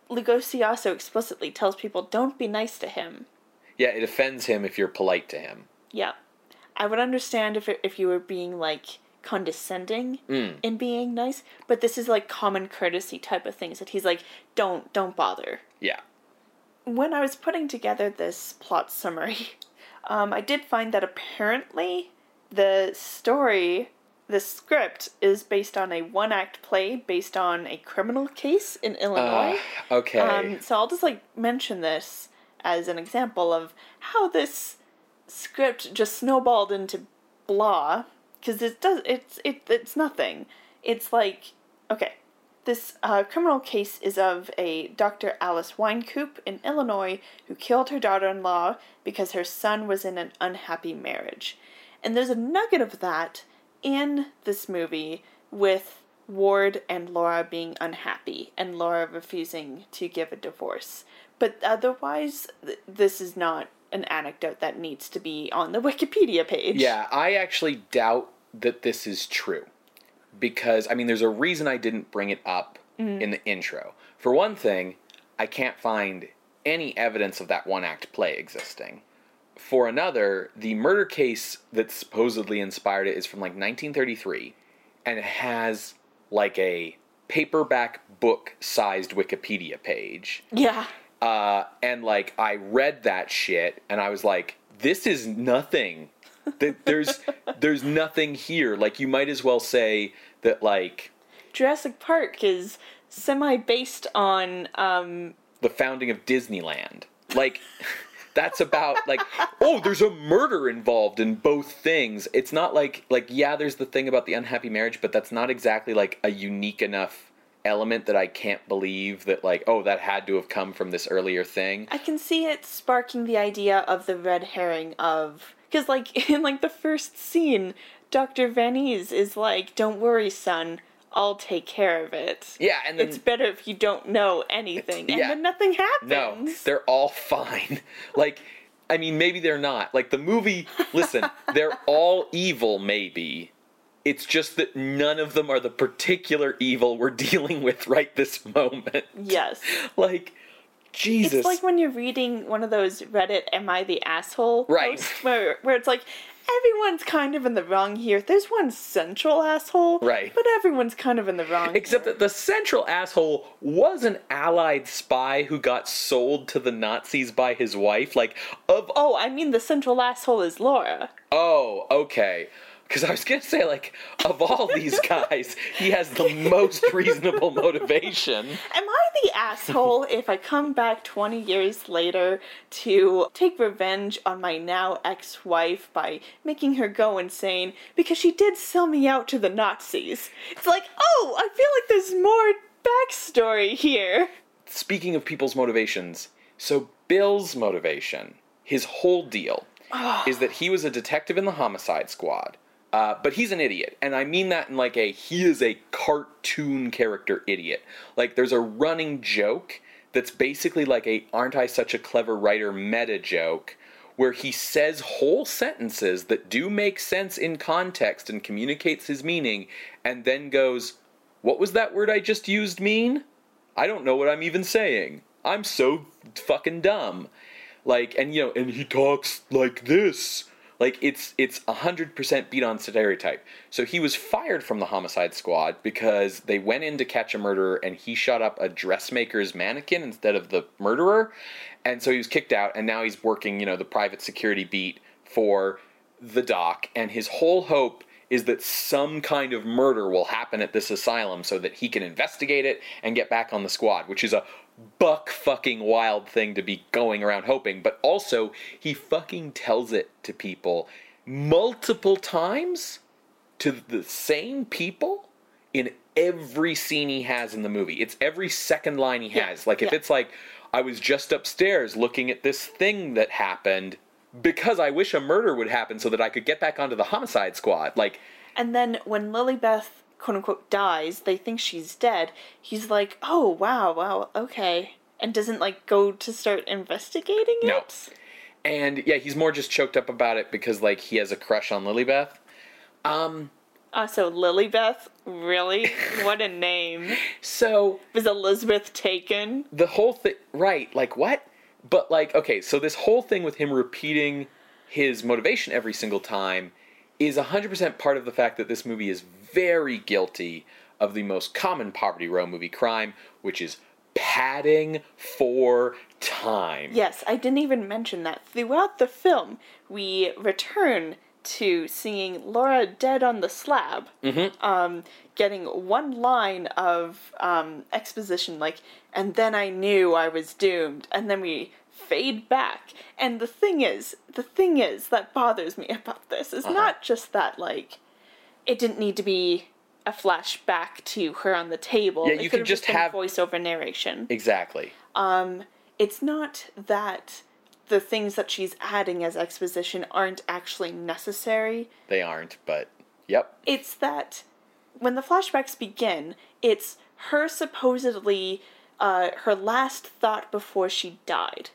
[SPEAKER 1] Lugosi also explicitly tells people don't be nice to him.
[SPEAKER 2] Yeah, it offends him if you're polite to him.
[SPEAKER 1] Yeah. I would understand if it, if you were being like condescending
[SPEAKER 2] Mm.
[SPEAKER 1] in being nice, but this is like common courtesy type of things that he's like don't don't bother.
[SPEAKER 2] Yeah.
[SPEAKER 1] When I was putting together this plot summary, um, I did find that apparently the story, the script, is based on a one act play based on a criminal case in Illinois.
[SPEAKER 2] Uh, okay.
[SPEAKER 1] Um, so I'll just like mention this as an example of how this script just snowballed into blah because it does it's it it's nothing. It's like okay, this uh, criminal case is of a Dr. Alice Wynekoop in Illinois who killed her daughter-in-law because her son was in an unhappy marriage, and there's a nugget of that in this movie with Ward and Laura being unhappy and Laura refusing to give a divorce. But otherwise, th- this is not an anecdote that needs to be on the Wikipedia page.
[SPEAKER 2] Yeah, I actually doubt that this is true. Because, I mean, there's a reason I didn't bring it up in the intro. For one thing, I can't find any evidence of that one act play existing. For another, the murder case that supposedly inspired it is from like 1933, and it has like a paperback book sized Wikipedia page.
[SPEAKER 1] Yeah.
[SPEAKER 2] Uh, and like I read that shit, and I was like, "This is nothing. Th- There's there's nothing here. Like you might as well say that like
[SPEAKER 1] Jurassic Park is semi based on um
[SPEAKER 2] the founding of Disneyland. Like that's about like oh there's a murder involved in both things it's not like like yeah there's the thing about the unhappy marriage but that's not exactly like a unique enough element that i can't believe that like oh that had to have come from this earlier thing
[SPEAKER 1] I can see it sparking the idea of the red herring of because like in like the first scene, Doctor Vanese is like, "Don't worry, son, I'll take care of it."
[SPEAKER 2] yeah and then
[SPEAKER 1] It's better if you don't know anything, and
[SPEAKER 2] yeah.
[SPEAKER 1] then nothing happens.
[SPEAKER 2] No, they're all fine. Like, I mean, maybe they're not. Like, the movie, listen, they're all evil, maybe. It's just that none of them are the particular evil we're dealing with right this moment.
[SPEAKER 1] yes.
[SPEAKER 2] Like, Jesus.
[SPEAKER 1] It's like when you're reading one of those Reddit "Am I the asshole?"
[SPEAKER 2] Right.
[SPEAKER 1] posts where where it's like everyone's kind of in the wrong here. There's one central asshole,
[SPEAKER 2] Right.
[SPEAKER 1] But everyone's kind of in the wrong.
[SPEAKER 2] Except
[SPEAKER 1] here.
[SPEAKER 2] that the central asshole was an allied spy who got sold to the Nazis by his wife. Like, of
[SPEAKER 1] oh, I mean the central asshole is Laura.
[SPEAKER 2] Oh, okay. Because I was gonna say, like, of all these guys, he has the most reasonable motivation.
[SPEAKER 1] Am I the asshole if I come back 20 years later to take revenge on my now ex wife by making her go insane because she did sell me out to the Nazis? It's like, oh, I feel like there's more backstory here.
[SPEAKER 2] Speaking of people's motivations, so Bill's motivation, his whole deal, is that he was a detective in the homicide squad. Uh, but he's an idiot, and I mean that in like a he is a cartoon character idiot. Like there's a running joke that's basically like a aren't I such a clever writer meta joke where he says whole sentences that do make sense in context and communicates his meaning and then goes, "What was that word I just used mean? I don't know what I'm even saying. I'm so fucking dumb." Like and you know, and he talks like this. Like it's it's a hundred percent beat on stereotype. So he was fired from the homicide squad because they went in to catch a murderer and he shot up a dressmaker's mannequin instead of the murderer. And so he was kicked out and now he's working, you know, the private security beat for the doc and his whole hope is that some kind of murder will happen at this asylum so that he can investigate it and get back on the squad, which is a buck fucking wild thing to be going around hoping. But also, he fucking tells it to people multiple times to the same people in every scene he has in the movie. It's every second line he
[SPEAKER 1] Yeah,
[SPEAKER 2] has. Like if
[SPEAKER 1] yeah.
[SPEAKER 2] it's like, I was just upstairs looking at this thing that happened because I wish a murder would happen so that I could get back onto the homicide squad. Like,
[SPEAKER 1] And then when Lilybeth, quote unquote, dies, they think she's dead. He's like, oh, wow, wow, okay. And doesn't, like, go to start investigating it?
[SPEAKER 2] No. and yeah, he's more just choked up about it because like he has a crush on Lilybeth. Um,
[SPEAKER 1] Uh, so Lilybeth? Really? what a name.
[SPEAKER 2] so
[SPEAKER 1] Was Elizabeth taken?
[SPEAKER 2] the whole thing right like what but like okay so this whole thing with him repeating his motivation every single time is 100% part of the fact that this movie is very guilty of the most common poverty row movie crime which is padding for time
[SPEAKER 1] Yes, I didn't even mention that. Throughout the film, we return to seeing Laura dead on the slab, um, getting one line of um, exposition, like, and then I knew I was doomed, and then we fade back. And the thing is, the thing is that bothers me about this is not just that, like, it didn't need to be a flashback to her on the table.
[SPEAKER 2] Yeah,
[SPEAKER 1] It
[SPEAKER 2] you
[SPEAKER 1] could
[SPEAKER 2] just have-
[SPEAKER 1] voiceover narration
[SPEAKER 2] exactly
[SPEAKER 1] it's not that the things that she's adding as exposition aren't actually necessary.
[SPEAKER 2] they aren't but yep
[SPEAKER 1] It's that when the flashbacks begin, it's her supposedly uh, her last thought before she died.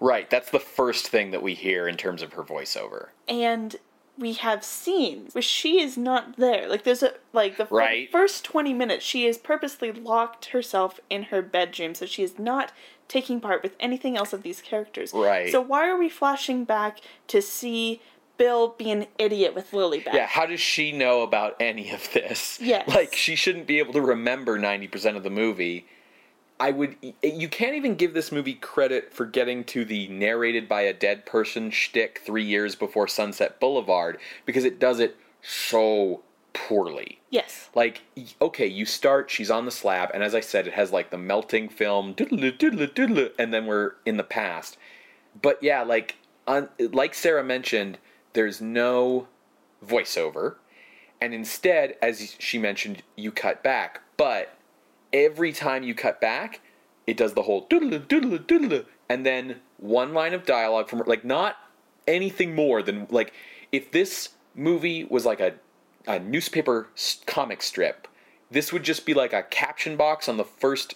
[SPEAKER 2] right that's the first thing that we hear in terms of her voiceover
[SPEAKER 1] And we have scenes where she is not there. Like there's a like the
[SPEAKER 2] Right.
[SPEAKER 1] first 20 minutes she has purposely locked herself in her bedroom so she is not taking part with anything else of these characters.
[SPEAKER 2] Right.
[SPEAKER 1] So why are we flashing back to see Bill be an idiot with Lilybeth?
[SPEAKER 2] Yeah, how does she know about any of this?
[SPEAKER 1] Yes.
[SPEAKER 2] Like, she shouldn't be able to remember 90% of the movie. I would. You can't even give this movie credit for getting to the narrated by a dead person shtick three years before Sunset Boulevard because it does it so poorly.
[SPEAKER 1] Yes.
[SPEAKER 2] Like, okay, you start, she's on the slab, and as I said, it has like the melting film, doodle doodle doodle, and then we're in the past. but yeah, like un, like Sarah mentioned, there's no voiceover, and instead, as she mentioned, you cut back. But every time you cut back, it does the whole doodle doodle doodle, and then one line of dialogue from like not anything more than like if this movie was like a a newspaper comic strip, this would just be like a caption box on the first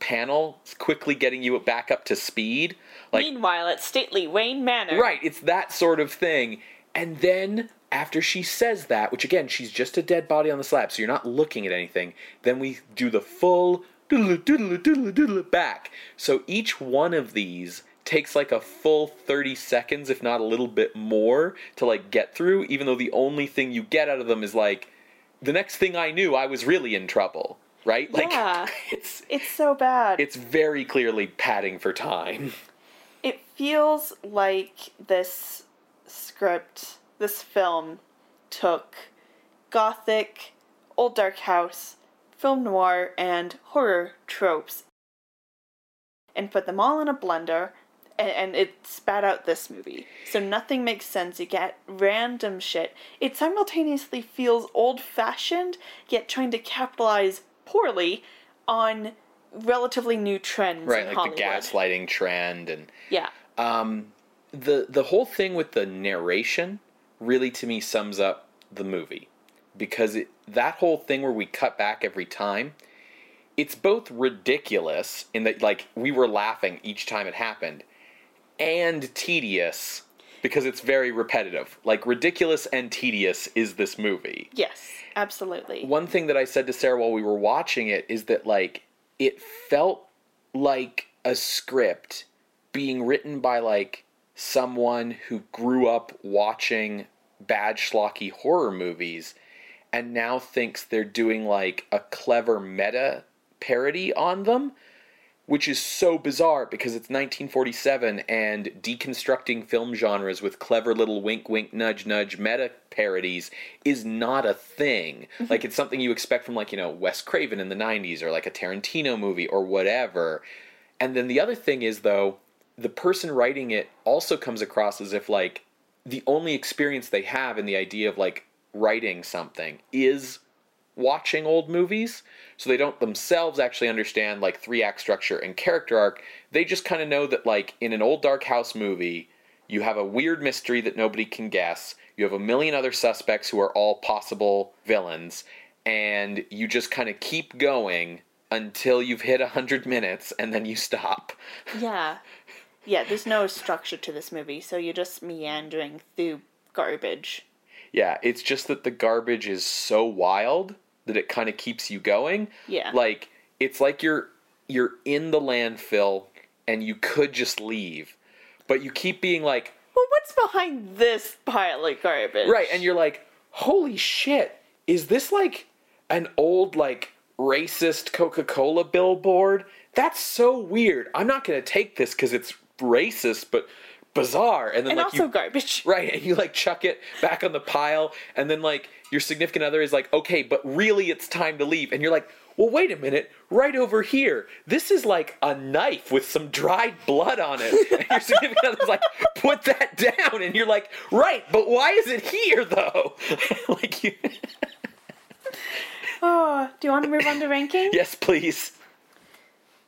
[SPEAKER 2] panel, quickly getting you back up to speed. Like
[SPEAKER 1] Meanwhile, at stately Wayne Manor.
[SPEAKER 2] Right, it's that sort of thing. And then after she says that, which again, she's just a dead body on the slab, so you're not looking at anything, then we do the full doodle doodle doodle doodle back. So each one of these takes like a full 30 seconds if not a little bit more to like get through even though the only thing you get out of them is like the next thing I knew I was really in trouble, right? Like
[SPEAKER 1] Yeah.
[SPEAKER 2] it's
[SPEAKER 1] It's so bad.
[SPEAKER 2] it's very clearly padding for time.
[SPEAKER 1] it feels like this script, this film, took gothic, old dark house, film noir, and horror tropes and put them all in a blender and, and it spat out this movie. So nothing makes sense. You get random shit. It simultaneously feels old fashioned, yet trying to capitalize poorly on relatively new trends
[SPEAKER 2] Right, like
[SPEAKER 1] Hollywood.
[SPEAKER 2] the gaslighting trend and
[SPEAKER 1] Yeah.
[SPEAKER 2] Um, the the whole thing with the narration really to me sums up the movie because it, that whole thing where we cut back every time it's both ridiculous in that like we were laughing each time it happened and tedious because it's very repetitive. Like ridiculous and tedious is this movie.
[SPEAKER 1] Yes, absolutely.
[SPEAKER 2] one thing that I said to Sarah while we were watching it is that like it felt like a script being written by like someone who grew up watching bad schlocky horror movies and now thinks they're doing like a clever meta parody on them which is so bizarre because it's 1947 and deconstructing film genres with clever little wink wink nudge nudge meta parodies is not a thing. Mm-hmm. like it's something you expect from like, you know, Wes Craven in the 90s or like a Tarantino movie or whatever. And then the other thing is though, the person writing it also comes across as if like the only experience they have in the idea of like writing something is watching old movies so they don't themselves actually understand like three act structure and character arc they just kind of know that like in an old dark house movie you have a weird mystery that nobody can guess you have a million other suspects who are all possible villains and you just kind of keep going until you've hit 100 minutes and then you stop
[SPEAKER 1] Yeah. Yeah, there's no structure to this movie, so you're just meandering through garbage.
[SPEAKER 2] Yeah, it's just that the garbage is so wild that it kind of keeps you going.
[SPEAKER 1] Yeah.
[SPEAKER 2] Like it's like you're you're in the landfill and you could just leave, but you keep being like,
[SPEAKER 1] Well, what's behind this pile of garbage?
[SPEAKER 2] right, and you're like, holy shit, is this like an old like racist Coca-Cola billboard? That's so weird. I'm not going to take this cuz it's racist, but bizarre. And then
[SPEAKER 1] And
[SPEAKER 2] like
[SPEAKER 1] also
[SPEAKER 2] you
[SPEAKER 1] garbage.
[SPEAKER 2] Right, and you like chuck it back on the pile, and then like your significant other is like, okay, but really it's time to leave. And you're like, well, wait a minute, right over here, this is like a knife with some dried blood on it. And your significant other's like, put that down. And you're like, right, but why is it here though? like, you...
[SPEAKER 1] Oh, do you want to move on to ranking?
[SPEAKER 2] yes, please.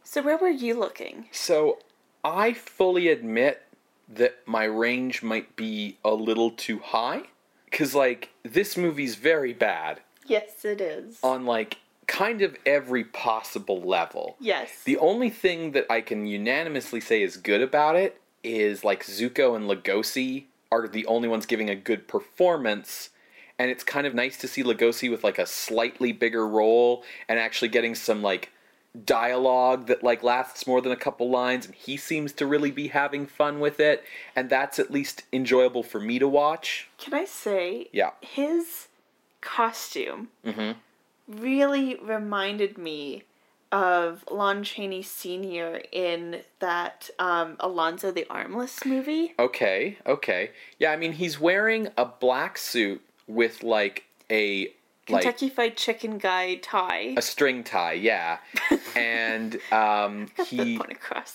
[SPEAKER 1] So where were you looking?
[SPEAKER 2] So I fully admit that my range might be a little too high. Because, like, this movie's very bad.
[SPEAKER 1] Yes, it is.
[SPEAKER 2] on like kind of every possible level.
[SPEAKER 1] yes.
[SPEAKER 2] The only thing that I can unanimously say is good about it is like Zucco and Lugosi are the only ones giving a good performance. And it's kind of nice to see Lugosi with like a slightly bigger role and actually getting some like dialogue that like lasts more than a couple lines and he seems to really be having fun with it and that's at least enjoyable for me to watch.
[SPEAKER 1] Can I say?
[SPEAKER 2] Yeah.
[SPEAKER 1] His costume
[SPEAKER 2] Mhm.
[SPEAKER 1] really reminded me of Lon Chaney Sr. in that um, Alonzo the Armless movie.
[SPEAKER 2] Okay, okay. Yeah, I mean, he's wearing a black suit with like a like
[SPEAKER 1] Kentucky Fried Chicken guy tie.
[SPEAKER 2] a string tie, yeah. and um, he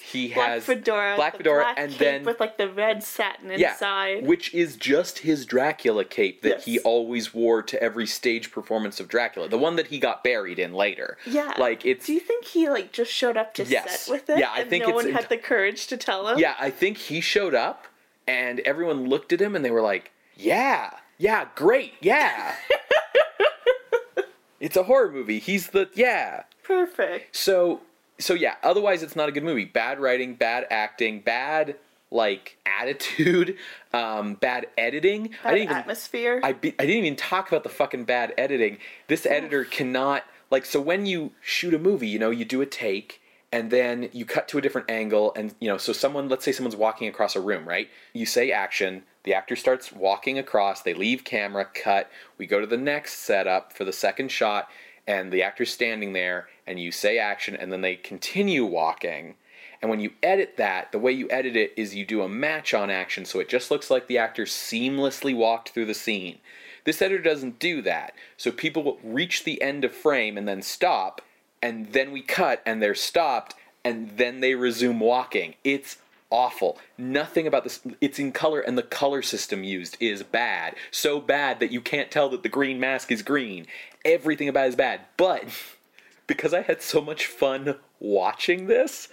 [SPEAKER 2] he
[SPEAKER 1] black
[SPEAKER 2] has
[SPEAKER 1] fedora,
[SPEAKER 2] black fedora,
[SPEAKER 1] black
[SPEAKER 2] and then
[SPEAKER 1] with like the red satin
[SPEAKER 2] yeah,
[SPEAKER 1] inside.
[SPEAKER 2] which is just his Dracula cape that he always wore to every stage performance of Dracula, the one that he got buried in later.
[SPEAKER 1] yeah,
[SPEAKER 2] like it's
[SPEAKER 1] Do you think he like just showed up to
[SPEAKER 2] Yes.
[SPEAKER 1] set with it?
[SPEAKER 2] Yeah, I
[SPEAKER 1] and
[SPEAKER 2] think
[SPEAKER 1] no one had the courage to tell him.
[SPEAKER 2] yeah. I think he showed up, and everyone looked at him, and they were like, "Yeah, yeah, great, yeah." it's a horror movie. He's the yeah.
[SPEAKER 1] perfect.
[SPEAKER 2] So so yeah, otherwise it's not a good movie. Bad writing, bad acting, bad like attitude, um, bad editing. I
[SPEAKER 1] That
[SPEAKER 2] didn't even
[SPEAKER 1] atmosphere.
[SPEAKER 2] I, be, I didn't even talk about the fucking bad editing. This editor cannot like so when you shoot a movie, you know, you do a take and then you cut to a different angle and you know, so someone let's say someone's walking across a room, right? You say action, the actor starts walking across, they leave camera, cut, we go to the next setup for the second shot and the actor's standing there and you say action and then they continue walking. And when you edit that, the way you edit it is you do a match on action so it just looks like the actor seamlessly walked through the scene. This editor doesn't do that. So people reach the end of frame and then stop, and then we cut and they're stopped, and then they resume walking. It's awful. Nothing about this. It's in color, and the color system used is bad. So bad that you can't tell that the green mask is green. Everything about it is bad. But because I had so much fun watching this,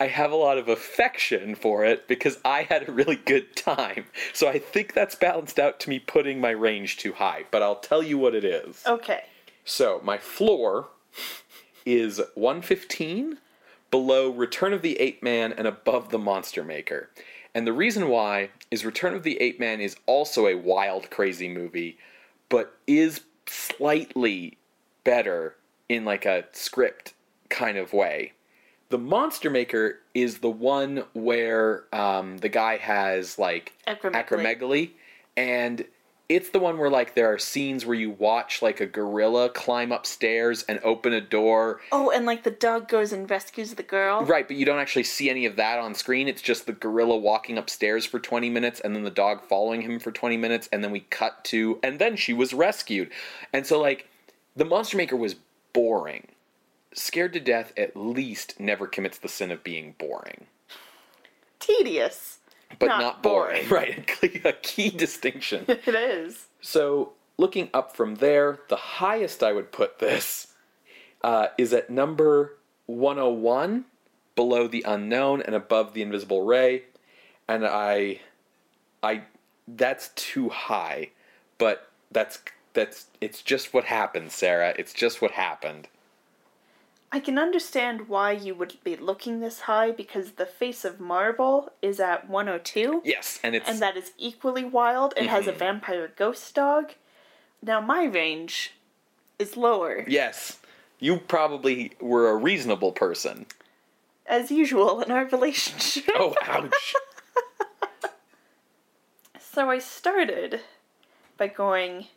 [SPEAKER 2] I have a lot of affection for it because I had a really good time. So I think that's balanced out to me putting my range too high, but I'll tell you what it is.
[SPEAKER 1] okay.
[SPEAKER 2] So my floor is 115 below Return of the Ape Man and above The Monster Maker. And the reason why is Return of the Ape Man is also a wild, crazy movie, but is slightly better in like a script kind of way. The Monster Maker is the one where um, the guy has like
[SPEAKER 1] Acromegaly.
[SPEAKER 2] acromegaly, and it's the one where like there are scenes where you watch like a gorilla climb upstairs and open a door.
[SPEAKER 1] Oh, and like the dog goes and rescues the girl.
[SPEAKER 2] Right, but you don't actually see any of that on screen. It's just the gorilla walking upstairs for 20 minutes and then the dog following him for 20 minutes and then we cut to and then she was rescued. And so like the Monster Maker was boring. Scared to Death at least never commits the sin of being boring.
[SPEAKER 1] Tedious.
[SPEAKER 2] But
[SPEAKER 1] Not
[SPEAKER 2] not, boring. Right, a key distinction.
[SPEAKER 1] It is.
[SPEAKER 2] So, looking up from there, the highest I would put this uh, is at number 101, below the unknown and above the invisible ray. And I, I, that's too high, but that's that's it's just what happened, Sarah. It's just what happened.
[SPEAKER 1] I can understand why you would be looking this high because the face of marble is at 102.
[SPEAKER 2] Yes, and it's
[SPEAKER 1] and that is equally wild. It has a
[SPEAKER 2] Mhm.
[SPEAKER 1] vampire ghost dog. Now my range is lower,
[SPEAKER 2] yes. You probably were a reasonable person.
[SPEAKER 1] as usual in our relationship.
[SPEAKER 2] Oh, ouch.
[SPEAKER 1] So I started by going,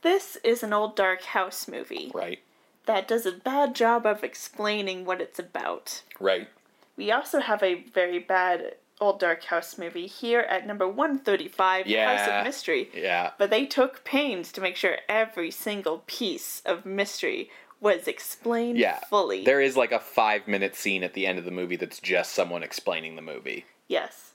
[SPEAKER 1] this is an old dark house movie
[SPEAKER 2] right,
[SPEAKER 1] that does a bad job of explaining what it's about.
[SPEAKER 2] right.
[SPEAKER 1] We also have a very bad old dark house movie here at number 135,
[SPEAKER 2] yeah.
[SPEAKER 1] House of Mystery.
[SPEAKER 2] Yeah.
[SPEAKER 1] But they took pains to make sure every single piece of mystery was explained
[SPEAKER 2] Yeah.
[SPEAKER 1] fully.
[SPEAKER 2] There is like a five minute scene at the end of the movie that's just someone explaining the movie.
[SPEAKER 1] Yes.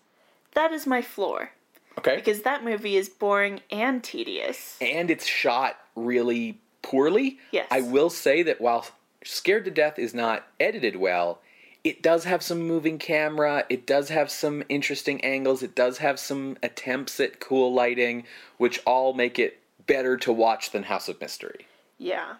[SPEAKER 1] That is my floor.
[SPEAKER 2] Okay.
[SPEAKER 1] Because that movie is boring and tedious.
[SPEAKER 2] and it's shot really poorly.
[SPEAKER 1] Yes.
[SPEAKER 2] I will say that while Scared to Death is not edited well, it does have some moving camera, it does have some interesting angles, it does have some attempts at cool lighting, which all make it better to watch than House of Mystery.
[SPEAKER 1] Yeah.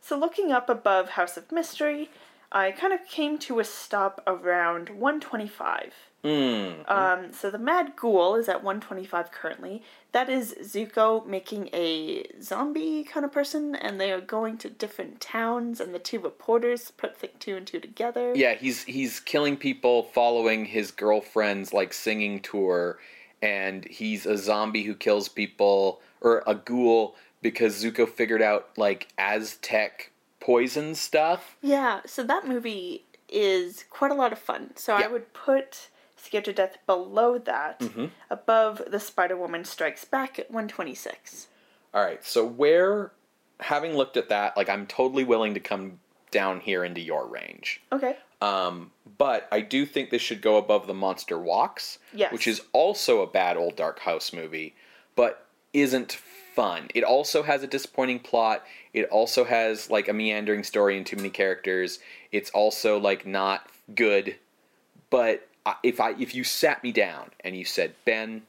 [SPEAKER 1] So looking up above House of Mystery, I kind of came to a stop around 125.
[SPEAKER 2] Mm.
[SPEAKER 1] Um, so the Mad Ghoul is at 125 currently. That is Zucco making a zombie kind of person, and they are going to different towns, and the two reporters put th- two and two together.
[SPEAKER 2] Yeah, he's he's killing people following his girlfriend's like singing tour and he's a zombie who kills people or a ghoul because Zucco figured out like Aztec poison stuff.
[SPEAKER 1] Yeah, so that movie is quite a lot of fun. So I would put Scared to Death below that,
[SPEAKER 2] Mhm.
[SPEAKER 1] above The Spider Woman Strikes Back at 126.
[SPEAKER 2] All right, so where having looked at that, like I'm totally willing to come down here into your range.
[SPEAKER 1] Okay.
[SPEAKER 2] Um, but I do think this should go above the Monster Walks,
[SPEAKER 1] Yes.
[SPEAKER 2] which is also a bad old dark house movie, but isn't fun. It also has a disappointing plot. It also has like a meandering story and too many characters. It's also like not good. But if I if you sat me down and you said, "Ben,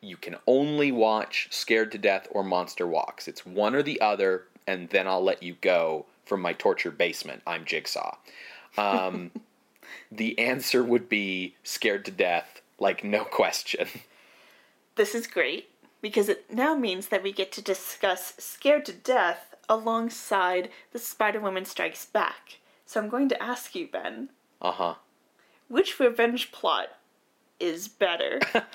[SPEAKER 2] you can only watch Scared to Death or Monster Walks. It's one or the other, and then I'll let you go from my torture basement. I'm Jigsaw." Um, the answer would be Scared to Death, like no question.
[SPEAKER 1] This is great because it now means that we get to discuss Scared to Death alongside The Spider Woman Strikes Back. So I'm going to ask you, Ben,
[SPEAKER 2] Uh huh.
[SPEAKER 1] which revenge plot is better?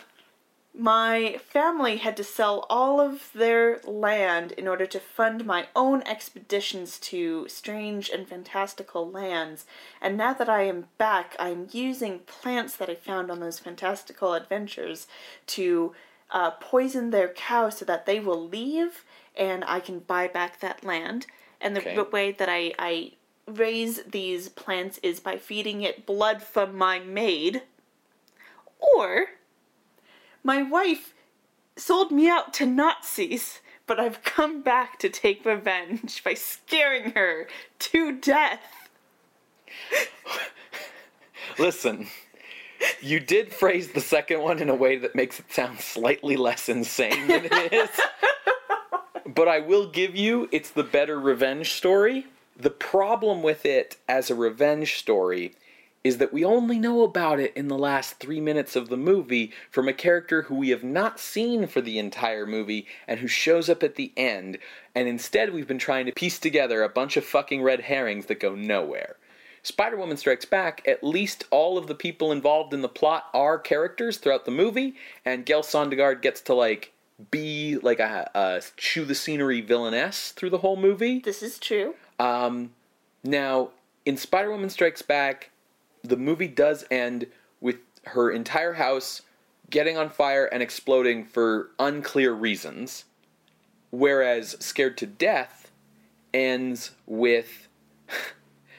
[SPEAKER 1] my family had to sell all of their land in order to fund my own expeditions to strange and fantastical lands. And now that I am back, I'm using plants that I found on those fantastical adventures to uh, poison their cows so that they will leave and I can buy back that land. And the
[SPEAKER 2] Okay.
[SPEAKER 1] way that I, I raise these plants is by feeding it blood from my maid. Or my wife sold me out to Nazis, but I've come back to take revenge by scaring her to death.
[SPEAKER 2] Listen, you did phrase the second one in a way that makes it sound slightly less insane than it is. but I will give you it's the better revenge story. The problem with it as a revenge story is that we only know about it in the last three minutes of the movie from a character who we have not seen for the entire movie and who shows up at the end, and instead we've been trying to piece together a bunch of fucking red herrings that go nowhere. Spider Woman Strikes Back, at least all of the people involved in the plot are characters throughout the movie, and Gale Sondergaard gets to like be like a, a chew the scenery villainess through the whole movie.
[SPEAKER 1] This is true.
[SPEAKER 2] Um, now, in Spider Woman Strikes Back, the movie does end with her entire house getting on fire and exploding for unclear reasons, whereas Scared to Death ends with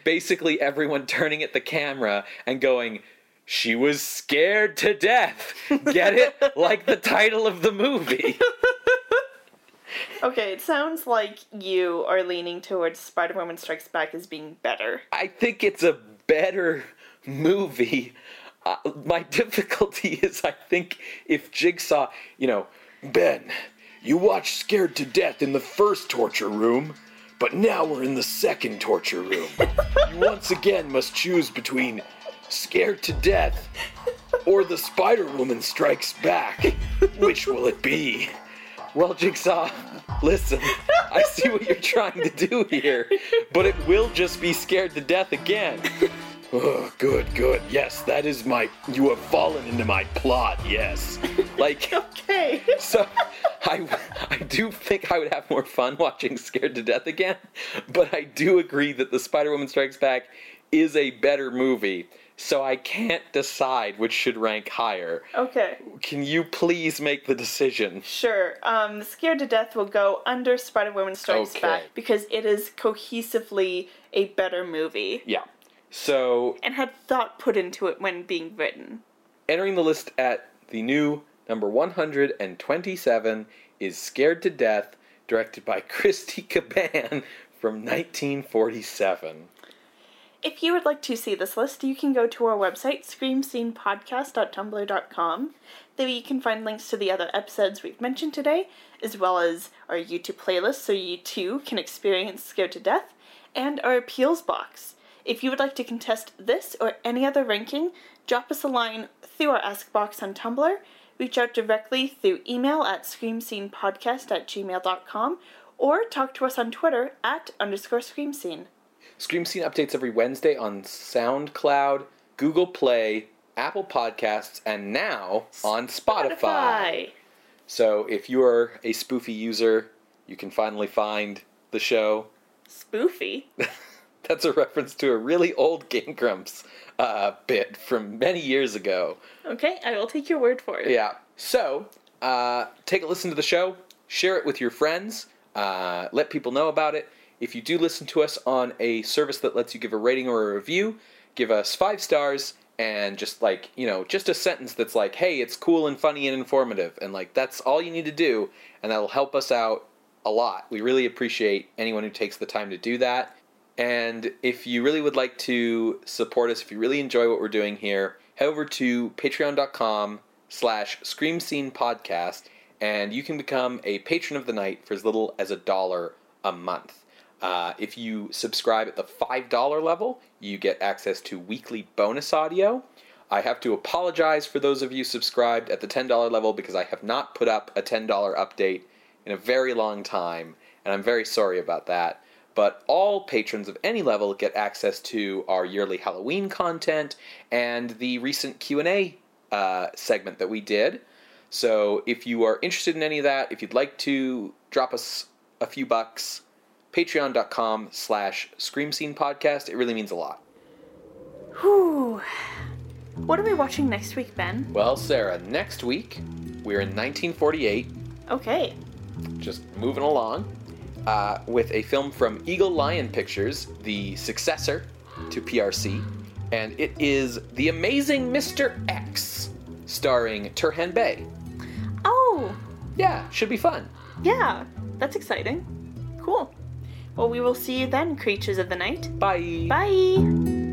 [SPEAKER 2] basically everyone turning at the camera and going, She was scared to death. Get it? like the title of the movie.
[SPEAKER 1] Okay, it sounds like you are leaning towards Spider Woman Strikes Back as being better.
[SPEAKER 2] I think it's a better movie. Uh, my difficulty is, I think if Jigsaw, you know, Ben, you watched Scared to Death in the first torture room, but now we're in the second torture room. you once again must choose between Scared to Death or the Spider Woman Strikes Back. Which will it be? Well, Jigsaw, listen, I see what you're trying to do here, but it will just be scared to death again. Oh, good, good. Yes, that is my. You have fallen into my plot, yes. Like,
[SPEAKER 1] Okay.
[SPEAKER 2] so I, I do think I would have more fun watching Scared to Death again, but I do agree that The Spider Woman Strikes Back is a better movie, so I can't decide which should rank higher.
[SPEAKER 1] Okay.
[SPEAKER 2] Can you please make the decision?
[SPEAKER 1] Sure. Um, Scared to Death will go under Spider Woman Strikes
[SPEAKER 2] Okay.
[SPEAKER 1] Back because it is cohesively a better movie
[SPEAKER 2] Yeah. So,
[SPEAKER 1] and had thought put into it when being written.
[SPEAKER 2] entering the list at the new number 127 is Scared to Death, directed by Christy Cabanne from 1947.
[SPEAKER 1] If you would like to see this list, you can go to our website, screamscenepodcast.tumblr.com. There you can find links to the other episodes we've mentioned today, as well as our YouTube playlist so you too can experience Scared to Death, and our appeals box. If you would like to contest this or any other ranking, drop us a line through our Ask box on Tumblr, reach out directly through email at screamscenepodcast at gmail.com, or talk to us on Twitter at underscore screamscene.
[SPEAKER 2] Scream Scene updates every Wednesday on SoundCloud, Google Play, Apple Podcasts, and now on Spotify. So if you are a spoofy user, you can finally find the show.
[SPEAKER 1] Spoofy.
[SPEAKER 2] That's a reference to a really old Game Grumps uh, bit from many years ago.
[SPEAKER 1] Okay, I will take your word for it.
[SPEAKER 2] Yeah. So, uh, take a listen to the show, share it with your friends. Uh, let people know about it. If you do listen to us on a service that lets you give a rating or a review, give us five stars and just like, you know, just a sentence that's like, hey, it's cool and funny and informative. And like, that's all you need to do. And that'll help us out a lot. We really appreciate anyone who takes the time to do that. And if you really would like to support us, if you really enjoy what we're doing here, head over to patreon.com slash scream scene podcast and you can become a patron of the night for as little as a dollar a month. Uh, if you subscribe at the $5 level, you get access to weekly bonus audio. I have to apologize for those of you subscribed at the $10 level because I have not put up a $10 update in a very long time, and I'm very sorry about that. But all patrons of any level get access to our yearly Halloween content and the recent Q&A uh, segment that we did. So if you are interested in any of that, if you'd like to drop us a few bucks, patreon.com slash scream scene podcast. It really means a lot.
[SPEAKER 1] Whew. What are we watching next week, Ben?
[SPEAKER 2] Well, Sarah, next week we're in 1948.
[SPEAKER 1] Okay.
[SPEAKER 2] Just moving along. Uh, with a film from Eagle Lion Pictures, the successor to PRC, and it is The Amazing Mr. X, starring Turhan Bey.
[SPEAKER 1] Oh,
[SPEAKER 2] Yeah, should be fun.
[SPEAKER 1] yeah. That's exciting. Cool. Well, we will see you then, creatures of the night.
[SPEAKER 2] Bye.
[SPEAKER 1] Bye.